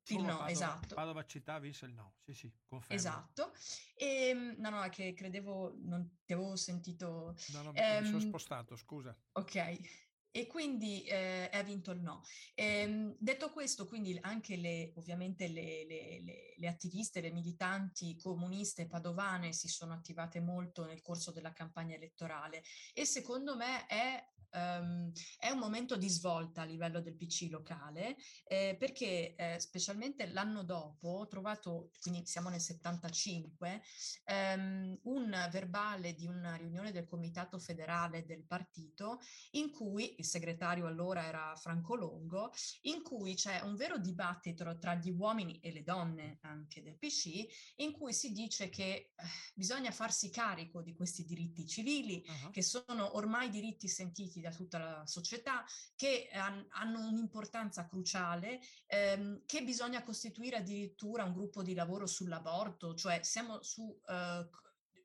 Il no, Padova, esatto. Padova città vinse il no, sì sì, confermo. Esatto. E, ehm, no, no, è che credevo, non ti avevo sentito... No, no, ehm, mi sono ehm, spostato, scusa. Ok, e quindi eh, ha vinto il no. Ehm, detto questo, quindi anche le, ovviamente le, le, le, le, attiviste, le militanti comuniste padovane si sono attivate molto nel corso della campagna elettorale e secondo me è um, è un momento di svolta a livello del PC locale eh, perché eh, specialmente l'anno dopo ho trovato, quindi siamo nel 75, um, un verbale di una riunione del comitato federale del partito in cui il segretario allora era Franco Longo, in cui c'è un vero dibattito tra gli uomini e le donne anche del PC, in cui si dice che eh, bisogna farsi carico di questi diritti civili, uh-huh. che sono ormai diritti sentiti da tutta la società, che han, hanno un'importanza cruciale, ehm, che bisogna costituire addirittura un gruppo di lavoro sull'aborto, cioè siamo su... Eh,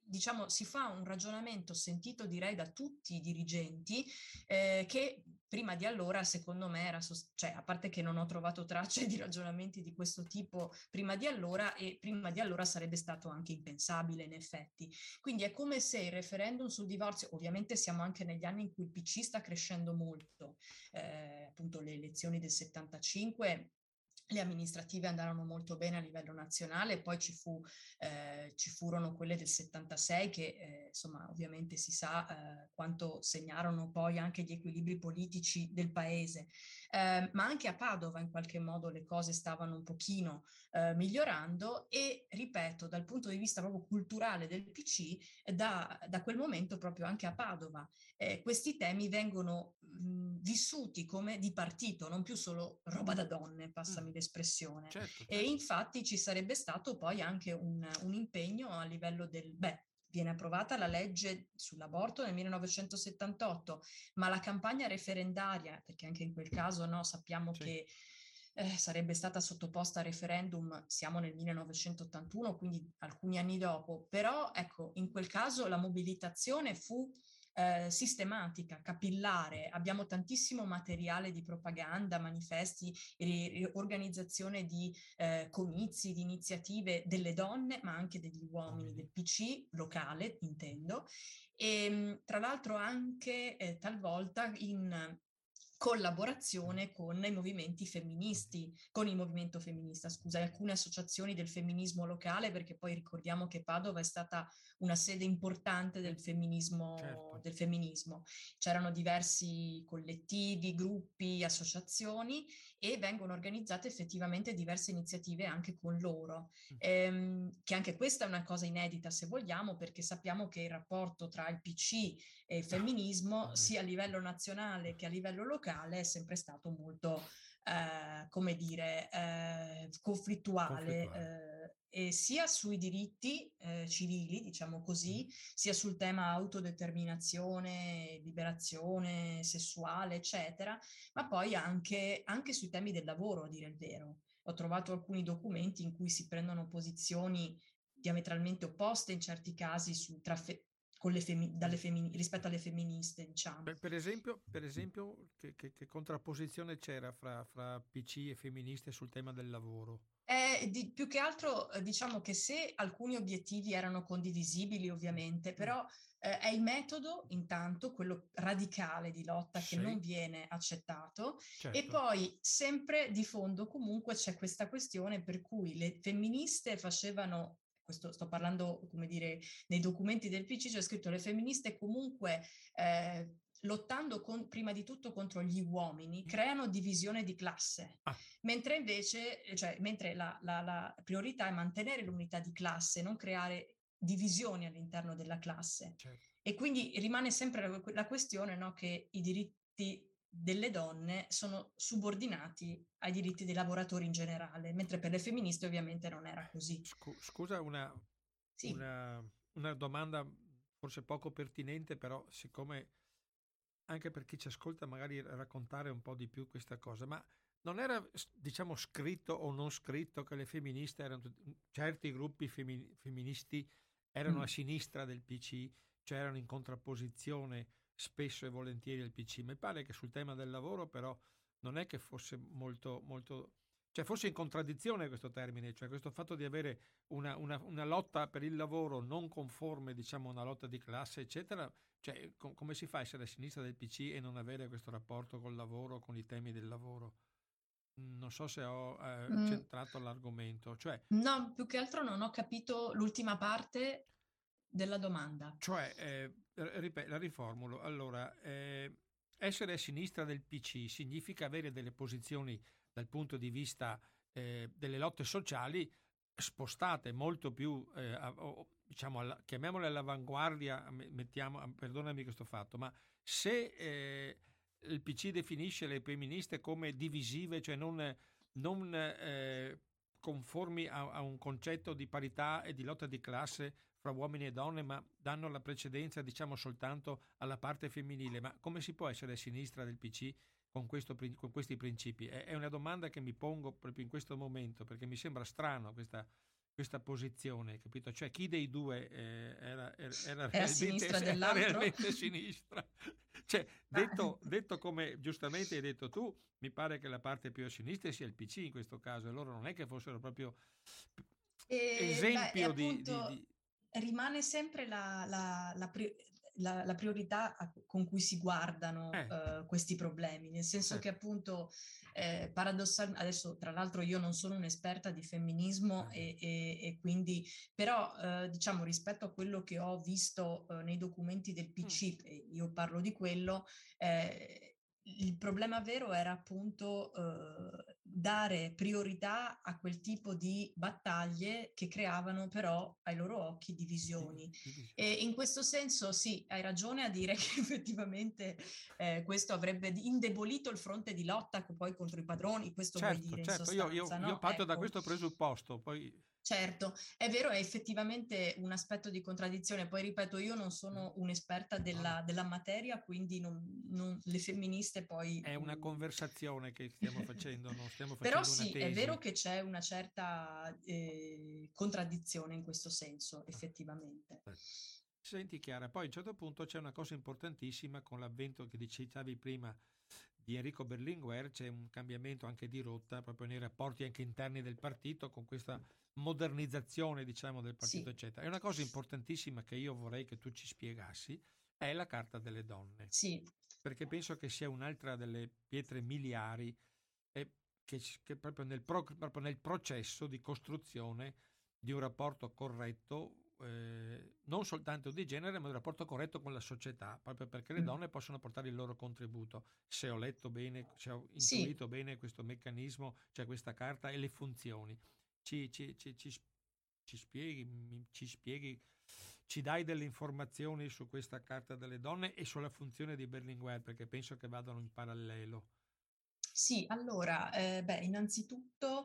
diciamo, si fa un ragionamento sentito direi da tutti i dirigenti eh, che prima di allora secondo me era, sost- cioè a parte che non ho trovato tracce di ragionamenti di questo tipo prima di allora e prima di allora sarebbe stato anche impensabile in effetti. Quindi è come se il referendum sul divorzio, ovviamente siamo anche negli anni in cui il PC sta crescendo molto, eh, appunto le elezioni del 75 le amministrative andarono molto bene a livello nazionale, poi ci, fu, eh, ci furono quelle del 76 che eh, insomma ovviamente si sa eh, quanto segnarono poi anche gli equilibri politici del paese, eh, ma anche a Padova in qualche modo le cose stavano un pochino eh, migliorando e ripeto dal punto di vista proprio culturale del PC da, da quel momento proprio anche a Padova eh, questi temi vengono mh, vissuti come di partito, non più solo roba da donne, passami mm l'espressione. Certo, certo. E infatti ci sarebbe stato poi anche un, un impegno a livello del, beh, viene approvata la legge sull'aborto nel 1978, ma la campagna referendaria, perché anche in quel caso no, sappiamo sì. che eh, sarebbe stata sottoposta a referendum, siamo nel 1981, quindi alcuni anni dopo, però ecco, in quel caso la mobilitazione fu eh, sistematica, capillare. Abbiamo tantissimo materiale di propaganda, manifesti, e, organizzazione di eh, comizi, di iniziative delle donne, ma anche degli uomini, del PC locale, intendo. E ehm, tra l'altro anche eh, talvolta in collaborazione con i movimenti femministi, con il movimento femminista, scusa, alcune associazioni del femminismo locale, perché poi ricordiamo che Padova è stata una sede importante del femminismo, certo. del femminismo. C'erano diversi collettivi, gruppi, associazioni e vengono organizzate effettivamente diverse iniziative anche con loro, mm. ehm, che anche questa è una cosa inedita se vogliamo, perché sappiamo che il rapporto tra il PC e il femminismo, sia a livello nazionale che a livello locale, locale è sempre stato molto, eh, come dire, eh, conflittuale. conflittuale. Eh, sia sui diritti eh, civili, diciamo così, sia sul tema autodeterminazione, liberazione sessuale, eccetera, ma poi anche, anche sui temi del lavoro, a dire il vero. Ho trovato alcuni documenti in cui si prendono posizioni diametralmente opposte in certi casi su, tra, fe- femi- femmini- rispetto alle femministe, diciamo. Per, per esempio, per esempio che, che, che, contrapposizione c'era fra, fra PC e femministe sul tema del lavoro? Eh, di, più che altro diciamo che se alcuni obiettivi erano condivisibili ovviamente, mm. però eh, è il metodo, intanto, quello radicale di lotta sì. che non viene accettato certo. e poi sempre di fondo comunque c'è questa questione per cui le femministe facevano questo sto parlando, come dire, nei documenti del PC c'è scritto le femministe comunque eh, lottando con, prima di tutto contro gli uomini, creano divisione di classe, ah. mentre invece, cioè, mentre la, la, la, priorità è mantenere l'unità di classe, non creare divisioni all'interno della classe. Certo. E quindi rimane sempre la, la questione no, che i diritti delle donne sono subordinati ai diritti dei lavoratori in generale, mentre per le femministe ovviamente non era così. Scusa una, sì. una, una domanda forse poco pertinente, però siccome anche per chi ci ascolta magari raccontare un po' di più questa cosa, ma non era diciamo scritto o non scritto che le femministe erano certi gruppi femi, femministi erano mm. a sinistra del PC, cioè erano in contrapposizione spesso e volentieri al PC. Mi pare che sul tema del lavoro però non è che fosse molto, molto cioè fosse in contraddizione questo termine, cioè questo fatto di avere una, una, una lotta per il lavoro non conforme, diciamo una lotta di classe, eccetera, cioè com- come si fa a essere a sinistra del PC e non avere questo rapporto col lavoro, con i temi del lavoro? Non so se ho eh, mm. centrato l'argomento. Cioè, no, più che altro non ho capito l'ultima parte della domanda. Cioè, eh, ripet- la riformulo. Allora, eh, essere a sinistra del PC significa avere delle posizioni dal punto di vista eh, delle lotte sociali spostate molto più, eh, a, o, diciamo, alla, chiamiamole all'avanguardia, mettiamo, perdonami questo fatto, ma se eh, il PC definisce le femministe come divisive, cioè non, non eh, conformi a, a, un concetto di parità e di lotta di classe fra uomini e donne, ma danno la precedenza, diciamo, soltanto alla parte femminile. Ma come si può essere a sinistra del PC con, questo, con questi principi? È, è, una domanda che mi pongo proprio in questo momento, perché mi sembra strano questa, questa posizione, capito? Cioè chi dei due eh, era, era, era, realmente, sinistra [laughs] era realmente sinistra? cioè, [laughs] detto, detto, come giustamente hai detto tu, mi pare che la parte più a sinistra sia il PC in questo caso, e loro non è che fossero proprio e, esempio beh, appunto, di, di, Rimane sempre la, la, la, la, priorità con cui si guardano eh. uh, questi problemi, nel senso eh. che appunto eh, paradossalmente, adesso tra l'altro io non sono un'esperta di femminismo eh. e, e, e quindi, però uh, diciamo rispetto a quello che ho visto uh, nei documenti del PC, mm. io parlo di quello, il problema vero era appunto eh, dare priorità a quel tipo di battaglie che creavano però ai loro occhi divisioni. E in questo senso sì, hai ragione a dire [laughs] che effettivamente eh, questo avrebbe indebolito il fronte di lotta poi contro i padroni, questo certo, vuoi dire certo. in sostanza, io, io, no? io parto ecco. da questo presupposto, poi Certo, è vero, è effettivamente un aspetto di contraddizione. Poi ripeto, io non sono un'esperta della, della materia, quindi non, non, le femministe poi... È una conversazione che stiamo facendo, non stiamo [laughs] facendo Però sì, è vero che c'è una certa eh, contraddizione in questo senso, effettivamente. Senti Chiara, poi a un certo punto c'è una cosa importantissima con l'avvento che dicevi prima di Enrico Berlinguer, c'è un cambiamento anche di rotta proprio nei rapporti anche interni del partito con questa modernizzazione diciamo del partito sì. eccetera. È una cosa importantissima che io vorrei che tu ci spiegassi, è la Carta delle Donne. Sì. Perché penso che sia un'altra delle pietre miliari eh, che, che proprio, nel pro, proprio nel processo di costruzione di un rapporto corretto eh, non soltanto di genere, ma un rapporto corretto con la società, proprio perché le mm. donne possono portare il loro contributo. Se ho letto bene, se ho intuito sì. bene questo meccanismo, cioè questa carta e le funzioni ci, ci, ci, ci spieghi, ci spieghi, ci dai delle informazioni su questa carta delle donne e sulla funzione di Berlinguer, perché penso che vadano in parallelo. Sì, allora, eh, beh, innanzitutto,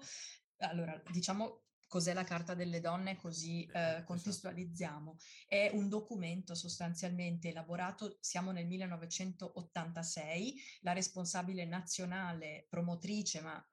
allora, diciamo cos'è la Carta delle Donne, così eh, esatto. contestualizziamo. È un documento sostanzialmente elaborato, siamo nel 1986, la responsabile nazionale promotrice, ma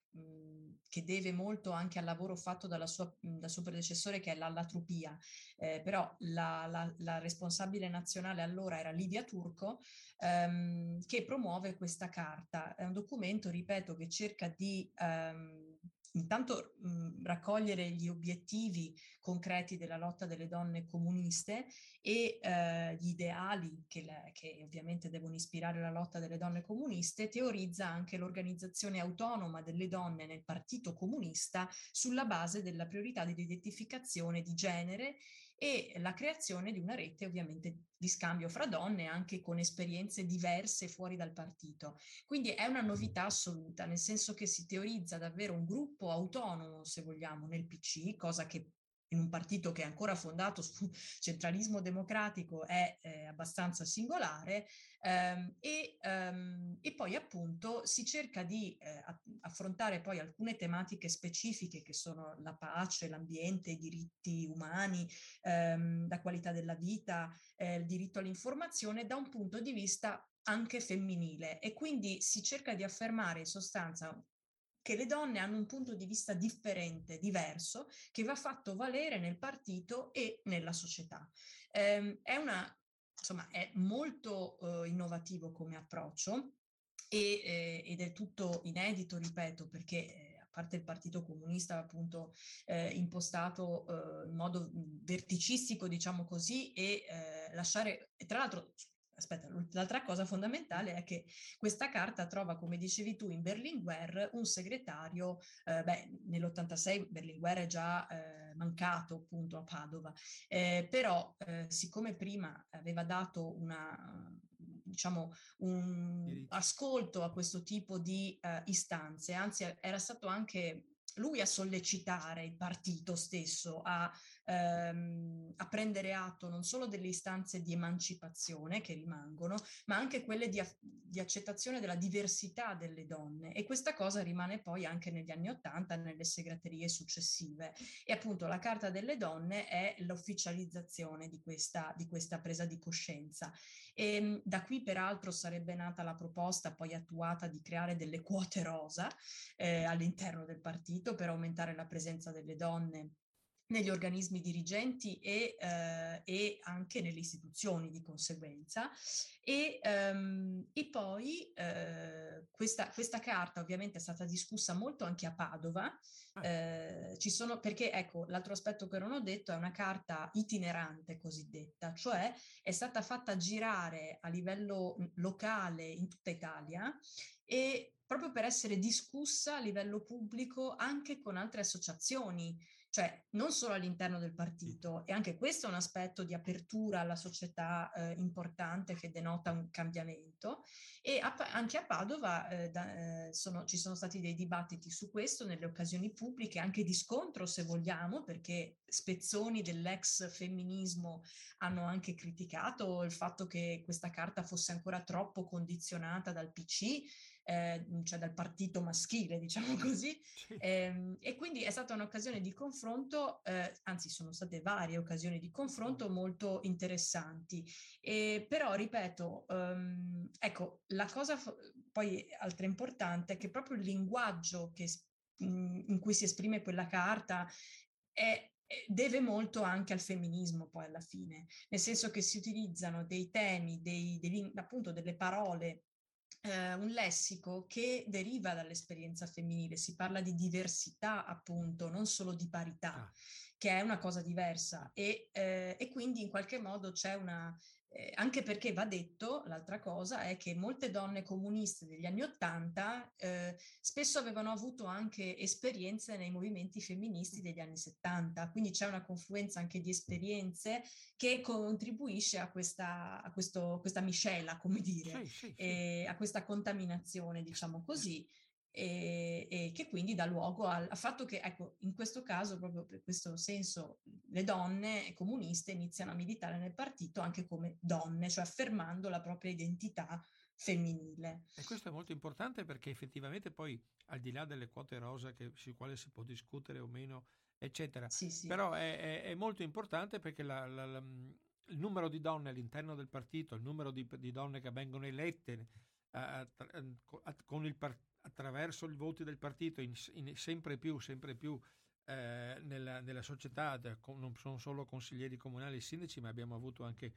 che deve molto anche al lavoro fatto dalla sua, dal suo predecessore che è l'allatropia, eh, però la, la, la, responsabile nazionale allora era Livia Turco, ehm, che promuove questa carta. È un documento, ripeto, che cerca di ehm, intanto mh, raccogliere gli obiettivi concreti della lotta delle donne comuniste e eh, gli ideali che, la, che, ovviamente devono ispirare la lotta delle donne comuniste, teorizza anche l'organizzazione autonoma delle donne nel Partito Comunista sulla base della priorità dell'identificazione di genere e la creazione di una rete ovviamente di scambio fra donne anche con esperienze diverse fuori dal partito. Quindi è una novità assoluta, nel senso che si teorizza davvero un gruppo autonomo, se vogliamo, nel PC, cosa che in un partito che è ancora fondato su centralismo democratico è eh, abbastanza singolare ehm, e, ehm, e, poi appunto si cerca di eh, affrontare poi alcune tematiche specifiche che sono la pace, l'ambiente, i diritti umani, ehm, la qualità della vita, eh, il diritto all'informazione da un punto di vista anche femminile. E quindi si cerca di affermare in sostanza che le donne hanno un punto di vista differente, diverso, che va fatto valere nel partito e nella società. Eh, è una, insomma, è molto eh, innovativo come approccio e, eh, ed è tutto inedito, ripeto, perché eh, a parte il Partito Comunista appunto eh, impostato eh, in modo verticistico, diciamo così, e eh, lasciare, tra l'altro aspetta, l'altra cosa fondamentale è che questa carta trova, come dicevi tu, in Berlinguer un segretario, eh, beh, nell'86 Berlinguer è già eh, mancato appunto a Padova, eh, però eh, siccome prima aveva dato una diciamo un ascolto a questo tipo di uh, istanze, anzi era stato anche lui a sollecitare il partito stesso a, ehm, a, prendere atto non solo delle istanze di emancipazione che rimangono, ma anche quelle di, di, accettazione della diversità delle donne. E questa cosa rimane poi anche negli anni Ottanta, nelle segreterie successive. E appunto la Carta delle Donne è l'ufficializzazione di questa, di questa presa di coscienza. E ehm, da qui peraltro sarebbe nata la proposta poi attuata di creare delle quote rosa eh, all'interno del partito per aumentare la presenza delle donne negli organismi dirigenti e, eh, e, anche nelle istituzioni di conseguenza. E, um, e poi eh, questa, questa, carta ovviamente è stata discussa molto anche a Padova, ah. eh, ci sono, perché ecco, l'altro aspetto che non ho detto è una carta itinerante cosiddetta, cioè è stata fatta girare a livello locale in tutta Italia e proprio per essere discussa a livello pubblico anche con altre associazioni cioè non solo all'interno del partito, e anche questo è un aspetto di apertura alla società eh, importante che denota un cambiamento. E a, anche a Padova eh, da, eh, sono, ci sono stati dei dibattiti su questo nelle occasioni pubbliche, anche di scontro se vogliamo, perché spezzoni dell'ex femminismo hanno anche criticato il fatto che questa carta fosse ancora troppo condizionata dal PC eh, cioè dal partito maschile, [laughs] diciamo così. Sì. Eh, e quindi è stata un'occasione di confronto, eh, anzi sono state varie occasioni di confronto molto interessanti. E, però, ripeto, um, ecco, la cosa f- poi altra importante è che proprio il linguaggio che, in, in cui si esprime quella carta è deve molto anche al femminismo poi alla fine, nel senso che si utilizzano dei temi, dei, dei, appunto delle parole eh, un lessico che deriva dall'esperienza femminile, si parla di diversità appunto, non solo di parità, ah. che è una cosa diversa e, eh, e quindi in qualche modo c'è una, anche perché va detto, l'altra cosa è che molte donne comuniste degli anni Ottanta eh, spesso avevano avuto anche esperienze nei movimenti femministi degli anni 70, quindi c'è una confluenza anche di esperienze che contribuisce a questa, a questo, questa miscela, come dire, sì, sì, sì. a questa contaminazione, diciamo così e, e, che quindi dà luogo al, al, fatto che, ecco, in questo caso, proprio per questo senso, le donne comuniste iniziano a militare nel partito anche come donne, cioè affermando la propria identità femminile. E questo è molto importante perché effettivamente poi, al di là delle quote rosa che, su quale si può discutere o meno, eccetera, sì, sì. però è, è, è, molto importante perché la, la, la, il numero di donne all'interno del partito, il numero di, di donne che vengono elette uh, con il partito, attraverso i voti del partito in, in sempre più, sempre più eh, nella, nella, società, non sono solo consiglieri comunali e sindaci, ma abbiamo avuto anche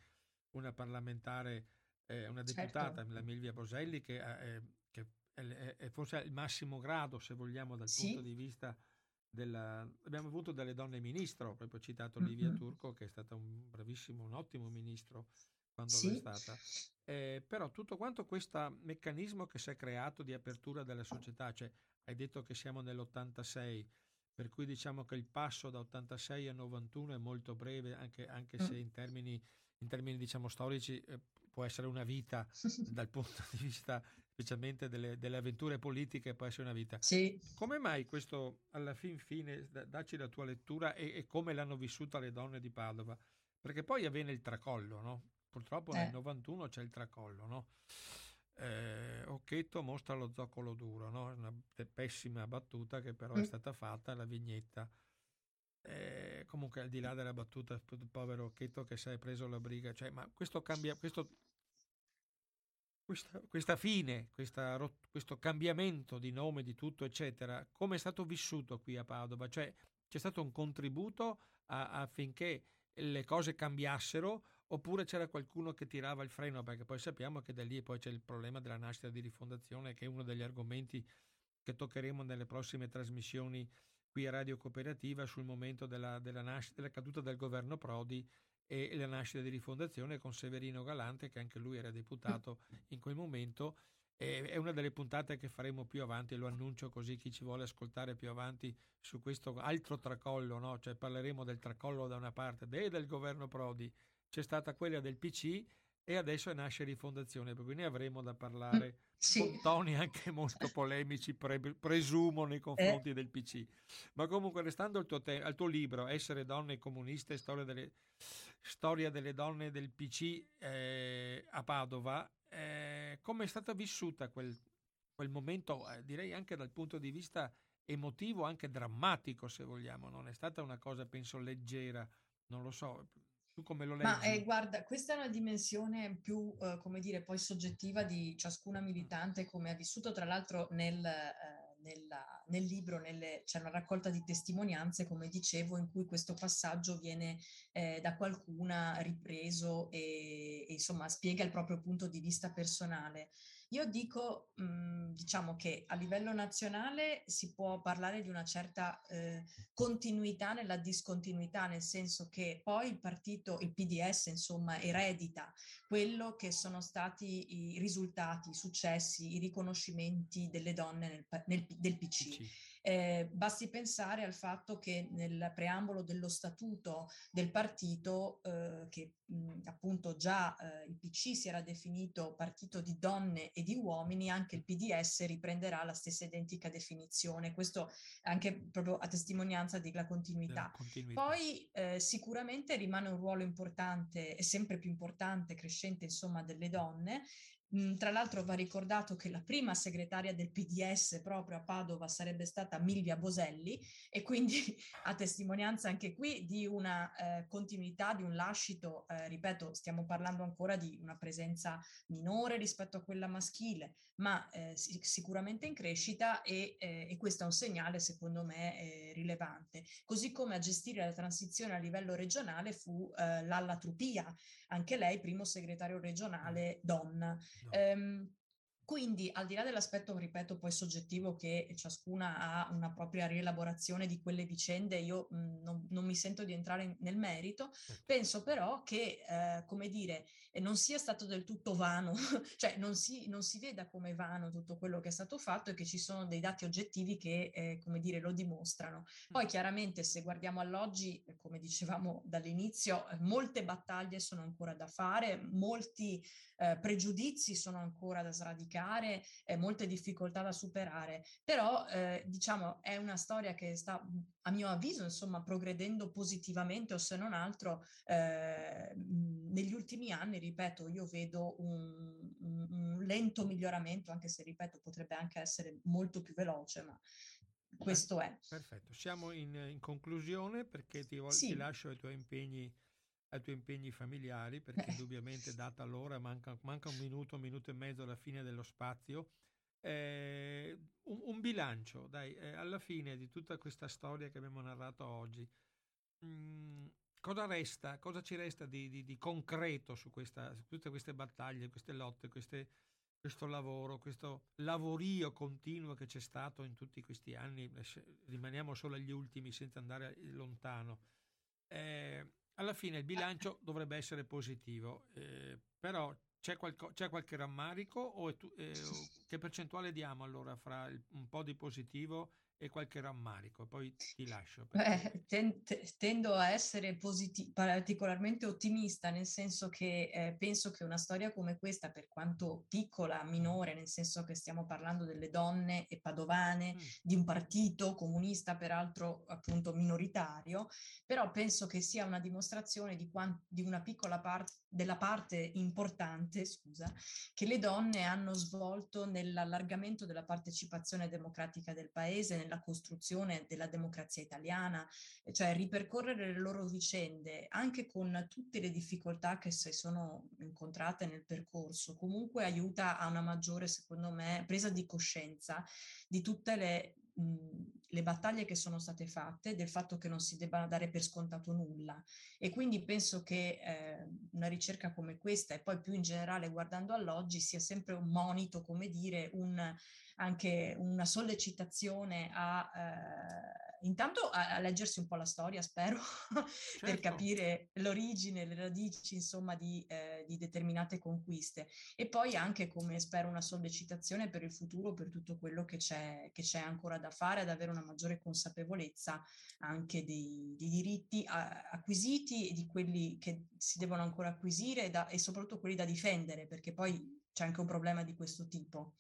una parlamentare, eh, una deputata, certo. la Milvia Boselli, che, eh, che, è, è forse il massimo grado, se vogliamo, dal sì. punto di vista della... Abbiamo avuto delle donne ministro, proprio citato Livia mm-hmm. Turco, che è stata un bravissimo, un ottimo ministro quando sì. è stata. Eh, però tutto quanto questo meccanismo che si è creato di apertura della società, cioè hai detto che siamo nell'86, per cui diciamo che il passo da 86 a 91 è molto breve, anche, anche se mm. in termini, in termini diciamo storici eh, può essere una vita [laughs] dal punto di vista specialmente delle, delle, avventure politiche, può essere una vita. Sì. Come mai questo, alla fin fine, dacci la tua lettura e, e, come l'hanno vissuta le donne di Padova? Perché poi avviene il tracollo, no? Purtroppo eh. nel 91 c'è il tracollo, no? Eh, Occhetto mostra lo zoccolo duro, no? una pessima battuta che però mm. è stata fatta, la vignetta. Eh, comunque al di là della battuta, povero Occhetto che si è preso la briga, cioè, ma questo cambia, questo questa, questa fine, questa, questo cambiamento di nome, di tutto, eccetera, come è stato vissuto qui a Padova? Cioè, c'è stato un contributo a, affinché le cose cambiassero oppure c'era qualcuno che tirava il freno? Perché poi sappiamo che da lì poi c'è il problema della nascita di rifondazione, che è uno degli argomenti che toccheremo nelle prossime trasmissioni qui a Radio Cooperativa sul momento della, della nascita, della caduta del governo Prodi e la nascita di rifondazione con Severino Galante che anche lui era deputato [laughs] in quel momento è una delle puntate che faremo più avanti lo annuncio così chi ci vuole ascoltare più avanti su questo altro tracollo no? cioè parleremo del tracollo da una parte e del governo Prodi c'è stata quella del PC e adesso nasce Rifondazione, per cui ne avremo da parlare mm, sì. con toni anche molto polemici, pre- presumo, nei confronti eh. del PC. Ma comunque, restando al tuo, te- al tuo libro, Essere donne comuniste, storia delle, storia delle donne del PC eh, a Padova, eh, come è stata vissuta quel, quel momento, eh, direi anche dal punto di vista emotivo, anche drammatico, se vogliamo, non è stata una cosa, penso, leggera, non lo so, tu come lo leggi? Ma eh, guarda, questa è una dimensione più, eh, come dire, poi soggettiva di ciascuna militante, come ha vissuto tra l'altro nel, eh, nella, nel libro, nelle, c'è una raccolta di testimonianze, come dicevo, in cui questo passaggio viene eh, da qualcuna ripreso e, e, insomma spiega il proprio punto di vista personale. Io dico, mh, mhmm, diciamo che a livello nazionale si può parlare di una certa eh, continuità nella discontinuità, nel senso che poi il partito, il PDS, insomma, eredita quello che sono stati i risultati, i successi, i riconoscimenti delle donne nel, nel, del PC. PC. Eh, basti pensare al fatto che nel preambolo dello statuto del partito, eh, che mh, appunto già eh, il PC si era definito partito di donne e di uomini, anche il PDS riprenderà la stessa identica definizione. Questo anche proprio a testimonianza della continuità. continuità. Poi eh, sicuramente rimane un ruolo importante e sempre più importante, crescente insomma, delle donne tra l'altro va ricordato che la prima segretaria del PDS proprio a Padova sarebbe stata Milvia Boselli e quindi [laughs] a testimonianza anche qui di una eh, continuità, di un lascito, eh, ripeto, stiamo parlando ancora di una presenza minore rispetto a quella maschile, ma eh, sicuramente in crescita e, eh, e, questo è un segnale secondo me eh, rilevante. Così come a gestire la transizione a livello regionale fu eh, Lalla Trupia, anche lei primo segretario regionale donna. No. Um, Quindi, al di là dell'aspetto, ripeto, poi soggettivo che ciascuna ha una propria rielaborazione di quelle vicende, io mh, mhmm, non, non, mi sento di entrare in, nel merito, penso però che, eh, come dire, non sia stato del tutto vano, [laughs] cioè non si, non si, veda come vano tutto quello che è stato fatto e che ci sono dei dati oggettivi che, eh, come dire, lo dimostrano. Poi chiaramente se guardiamo all'oggi, come dicevamo dall'inizio, molte battaglie sono ancora da fare, molti eh, pregiudizi sono ancora da sradicare eh, molte difficoltà da superare, però eh, diciamo è una storia che sta a mio avviso insomma progredendo positivamente o se non altro eh, negli ultimi anni, ripeto, io vedo un, un, un lento miglioramento, anche se ripeto potrebbe anche essere molto più veloce, ma questo è. Perfetto, siamo in, in conclusione perché ti, sì. ti lascio ai tuoi impegni ai tuoi impegni familiari, perché [laughs] indubbiamente data l'ora manca, manca, un minuto, un minuto e mezzo alla fine dello spazio. Eh, un, un, bilancio, dai, eh, alla fine di tutta questa storia che abbiamo narrato oggi, mh, mm, cosa resta, cosa ci resta di, di, di concreto su, questa, su, tutte queste battaglie, queste lotte, queste, questo lavoro, questo lavorio continuo che c'è stato in tutti questi anni, rimaniamo solo agli ultimi senza andare lontano. Eh, alla fine il bilancio dovrebbe essere positivo, eh, però c'è, qualco, c'è, qualche rammarico o, tu, eh, che percentuale diamo allora fra il, un po' di positivo e qualche rammarico, poi ti lascio. Perché... Beh, tendo a essere positi- particolarmente ottimista, nel senso che eh, penso che una storia come questa, per quanto piccola, minore, nel senso che stiamo parlando delle donne e padovane, mm. di un partito comunista, peraltro appunto minoritario, però penso che sia una dimostrazione di, quant- di una piccola parte della parte importante, scusa, che le donne hanno svolto nell'allargamento della partecipazione democratica del paese, nella costruzione della democrazia italiana, cioè ripercorrere le loro vicende anche con tutte le difficoltà che si sono incontrate nel percorso, comunque aiuta a una maggiore, secondo me, presa di coscienza di tutte le le battaglie che sono state fatte, del fatto che non si debba dare per scontato nulla. E quindi penso che eh, una ricerca come questa e poi più in generale guardando all'oggi sia sempre un monito, come dire, un, anche una sollecitazione a... Eh, intanto a, a, leggersi un po' la storia, spero, [laughs] certo. per capire l'origine, le radici, insomma, di, eh, di, determinate conquiste. E poi anche, come spero, una sollecitazione per il futuro, per tutto quello che c'è, che c'è ancora da fare, ad avere una maggiore consapevolezza anche dei, dei diritti a, acquisiti e di quelli che si devono ancora acquisire da, e soprattutto quelli da difendere, perché poi c'è anche un problema di questo tipo.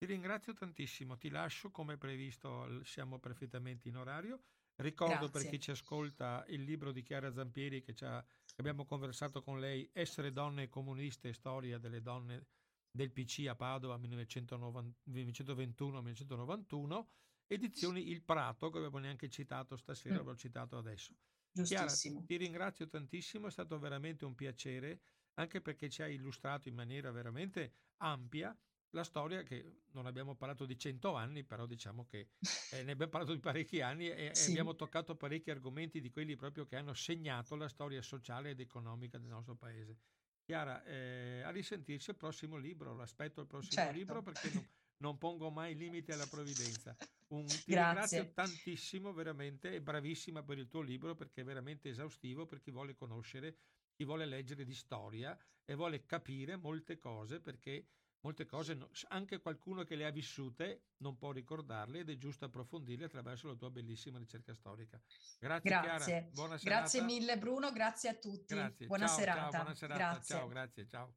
Ti ringrazio tantissimo, ti lascio come previsto, siamo perfettamente in orario. Ricordo Grazie. per chi ci ascolta il libro di Chiara Zampieri che, che abbiamo conversato con lei, Essere donne comuniste, storia delle donne del PC a Padova 1921-1991, edizioni Il Prato, che avevo neanche citato stasera, mm. l'ho citato adesso. Chiara, ti ringrazio tantissimo, è stato veramente un piacere, anche perché ci hai illustrato in maniera veramente ampia la storia che non abbiamo parlato di cento anni, però diciamo che eh, ne abbiamo parlato di parecchi anni e, sì. e, abbiamo toccato parecchi argomenti di quelli proprio che hanno segnato la storia sociale ed economica del nostro paese. Chiara, eh, a risentirci al prossimo libro, l'aspetto al prossimo certo. libro perché non, non, pongo mai limiti alla provvidenza. Un, [laughs] ti Grazie. ringrazio tantissimo veramente e bravissima per il tuo libro perché è veramente esaustivo per chi vuole conoscere, chi vuole leggere di storia e vuole capire molte cose perché molte cose, anche qualcuno che le ha vissute non può ricordarle ed è giusto approfondirle attraverso la tua bellissima ricerca storica. Grazie, grazie. Chiara, buona serata. Grazie mille Bruno, grazie a tutti. Grazie. Buona ciao, serata. Ciao, buona serata. Grazie. Ciao, grazie, ciao.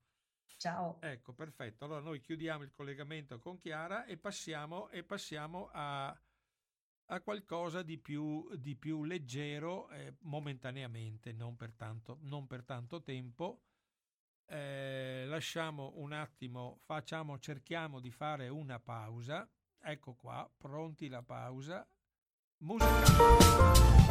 Ciao. Ecco, perfetto. Allora noi chiudiamo il collegamento con Chiara e passiamo, e passiamo a, a, qualcosa di più, di più leggero eh, momentaneamente, non per tanto, non per tanto tempo eh, lasciamo un attimo, facciamo, cerchiamo di fare una pausa. Ecco qua, pronti la pausa. Musica.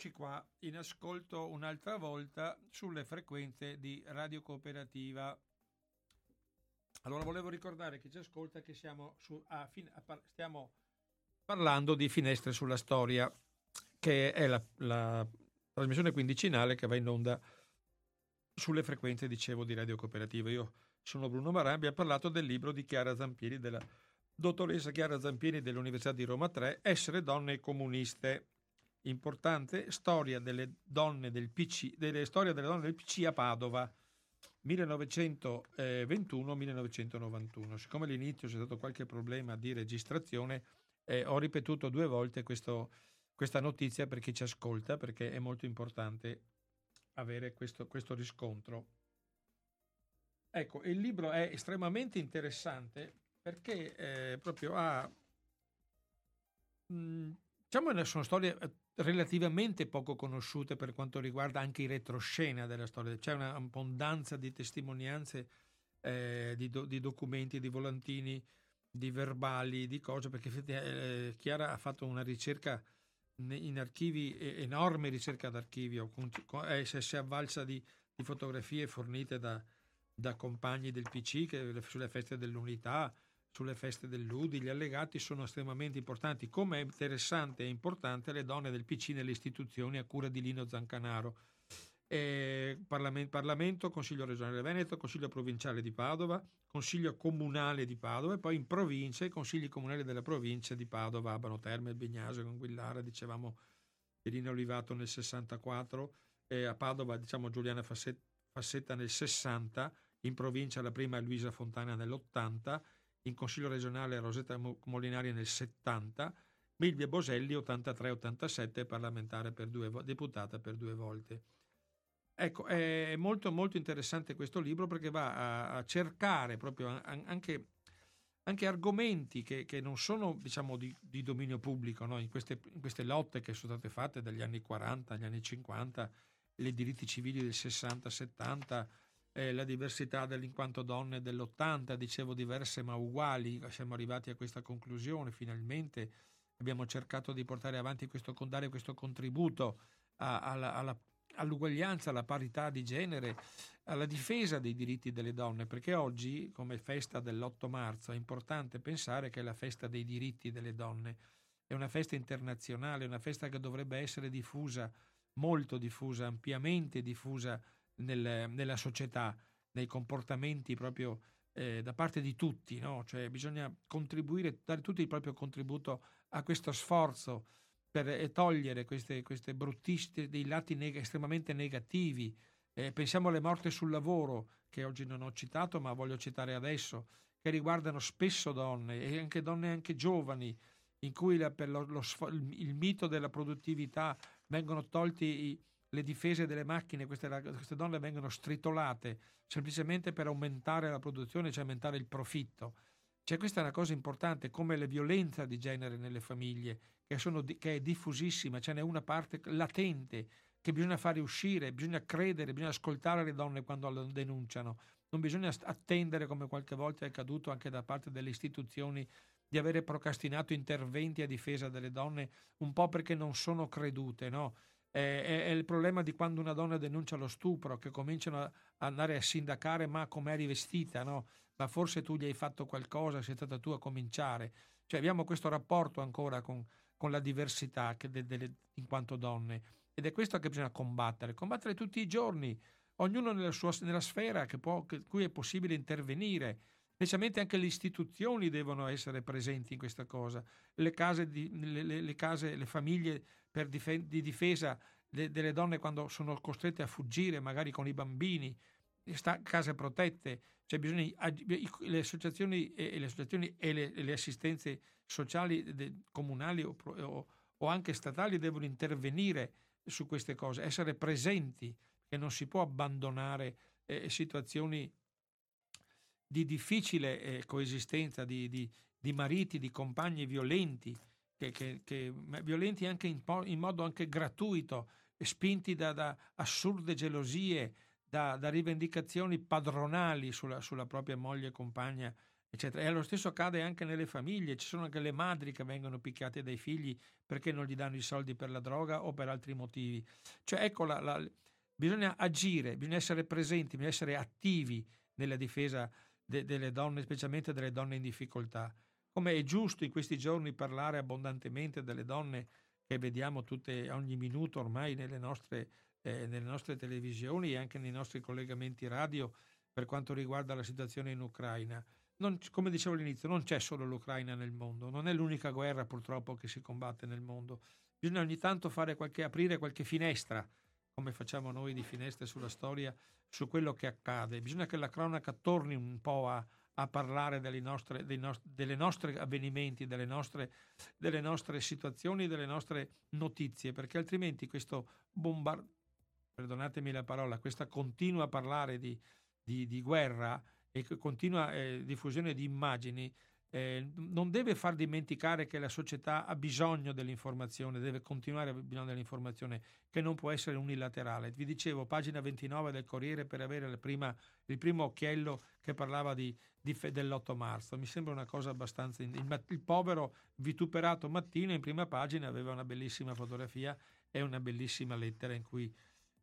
Eccoci qua in ascolto un'altra volta sulle frequenze di Radio Cooperativa. Allora volevo ricordare chi ci ascolta che su, a, a, stiamo parlando di Finestre sulla Storia, che è la, la trasmissione quindicinale che va in onda sulle frequenze, dicevo, di Radio Cooperativa. Io sono Bruno Maran, abbiamo parlato del libro di Chiara Zampieri, della dottoressa Chiara Zampieri dell'Università di Roma 3, Essere donne comuniste importante storia delle donne del PC, delle storie delle donne del PC a Padova 1921-1991. Siccome all'inizio c'è stato qualche problema di registrazione, eh, ho ripetuto due volte questo, questa notizia per chi ci ascolta, perché è molto importante avere questo, questo riscontro. Ecco, il libro è estremamente interessante perché eh, proprio ha... Mh, diciamo, sono storie eh, relativamente poco conosciute per quanto riguarda anche i retroscena della storia. C'è un'abbondanza di testimonianze, eh, di, do, di, documenti, di volantini, di verbali, di cose, perché eh, Chiara ha fatto una ricerca in archivi, enorme ricerca d'archivio, eh, si è avvalsa di, di fotografie fornite da, da, compagni del PC che, sulle feste dell'unità, sulle feste dell'Udi, gli allegati sono estremamente importanti, come è interessante e importante le donne del PC nelle istituzioni a cura di Lino Zancanaro. Eh, Parlamento, Parlamento, Consiglio regionale Veneto, Consiglio provinciale di Padova, Consiglio comunale di Padova e poi in provincia i consigli comunali della provincia di Padova, Abano Terme, Bignasio, Conguillara, dicevamo Irina Olivato nel 64, eh, a Padova diciamo Giuliana Fassetta nel 60, in provincia la prima Luisa Fontana nell'80 in Consiglio regionale Rosetta Molinari nel 70, Milvia Boselli 83-87 parlamentare per due, deputata per due volte. Ecco, è molto molto interessante questo libro perché va a, a cercare proprio anche, anche argomenti che, che, non sono diciamo di, di dominio pubblico, no? in, queste, in, queste, lotte che sono state fatte dagli anni 40 agli anni 50, le diritti civili del 60-70, eh, la diversità in quanto donne dell'80, dicevo diverse ma uguali, siamo arrivati a questa conclusione. Finalmente, abbiamo cercato di portare avanti questo, dare questo contributo a, alla, alla, all'uguaglianza, alla parità di genere, alla difesa dei diritti delle donne, perché oggi, come festa dell'8 marzo, è importante pensare che è la festa dei diritti delle donne, è una festa internazionale, una festa che dovrebbe essere diffusa, molto diffusa, ampiamente diffusa nel, nella società, nei comportamenti proprio eh, da parte di tutti, no? cioè bisogna contribuire, dare tutti il proprio contributo a questo sforzo per eh, togliere queste, queste bruttiste dei lati neg- estremamente negativi. Eh, pensiamo alle morti sul lavoro, che oggi non ho citato, ma voglio citare adesso, che riguardano spesso donne e anche donne anche giovani, in cui la, per lo, lo, il mito della produttività vengono tolti i, le difese delle macchine, queste, queste, donne vengono stritolate semplicemente per aumentare la produzione, cioè aumentare il profitto. Cioè, questa è una cosa importante, come la violenza di genere nelle famiglie, che, sono, che è diffusissima, ce n'è una parte latente che bisogna fare uscire, bisogna credere, bisogna ascoltare le donne quando lo denunciano. Non bisogna attendere, come qualche volta è accaduto anche da parte delle istituzioni, di avere procrastinato interventi a difesa delle donne, un po' perché non sono credute, no? È, è, il problema di quando una donna denuncia lo stupro, che cominciano a andare a sindacare ma come eri vestita, no? Ma forse tu gli hai fatto qualcosa, sei stata tu a cominciare. Cioè abbiamo questo rapporto ancora con, con la diversità de, de, in quanto donne ed è questo che bisogna combattere, combattere tutti i giorni, ognuno nella sua nella sfera che può, che, cui è possibile intervenire. Specialmente anche le istituzioni devono essere presenti in questa cosa, le case, di, le, le, le, case, le famiglie dif- di difesa de- delle donne quando sono costrette a fuggire, magari con i bambini, sta- case protette, cioè bisogna, le associazioni e le, associazioni e le, le assistenze sociali de- comunali o, o, o anche statali devono intervenire su queste cose, essere presenti, che non si può abbandonare eh, situazioni di difficile eh, coesistenza, di, di, di, mariti, di compagni violenti, che, che, che violenti anche in, in, modo anche gratuito, spinti da, da assurde gelosie, da, da, rivendicazioni padronali sulla, sulla, propria moglie compagna eccetera. E lo stesso accade anche nelle famiglie, ci sono anche le madri che vengono picchiate dai figli perché non gli danno i soldi per la droga o per altri motivi. Cioè, ecco, la, la, bisogna agire, bisogna essere presenti, bisogna essere attivi nella difesa de, delle donne, specialmente delle donne in difficoltà. Come è giusto in questi giorni parlare abbondantemente delle donne che vediamo tutte, ogni minuto ormai nelle nostre, eh, nelle nostre televisioni e anche nei nostri collegamenti radio per quanto riguarda la situazione in Ucraina. Non, come dicevo all'inizio, non c'è solo l'Ucraina nel mondo, non è l'unica guerra purtroppo che si combatte nel mondo. Bisogna ogni tanto qualche, aprire qualche finestra, come facciamo noi di finestre sulla storia, su quello che accade. Bisogna che la cronaca torni un po' a, a parlare delle nostre, nost- delle nostre avvenimenti, delle nostre, delle nostre situazioni, delle nostre notizie, perché altrimenti questo bombardaggio, perdonatemi la parola, questa continua parlare di, di, di guerra e continua eh, diffusione di immagini eh, non deve far dimenticare che la società ha bisogno dell'informazione, deve continuare a avere bisogno dell'informazione, che non può essere unilaterale. Vi dicevo, pagina 29 del Corriere per avere prima, il primo occhiello che parlava di, di, dell'8 marzo. Mi sembra una cosa abbastanza... Il, il povero vituperato mattino in prima pagina aveva una bellissima fotografia e una bellissima lettera in cui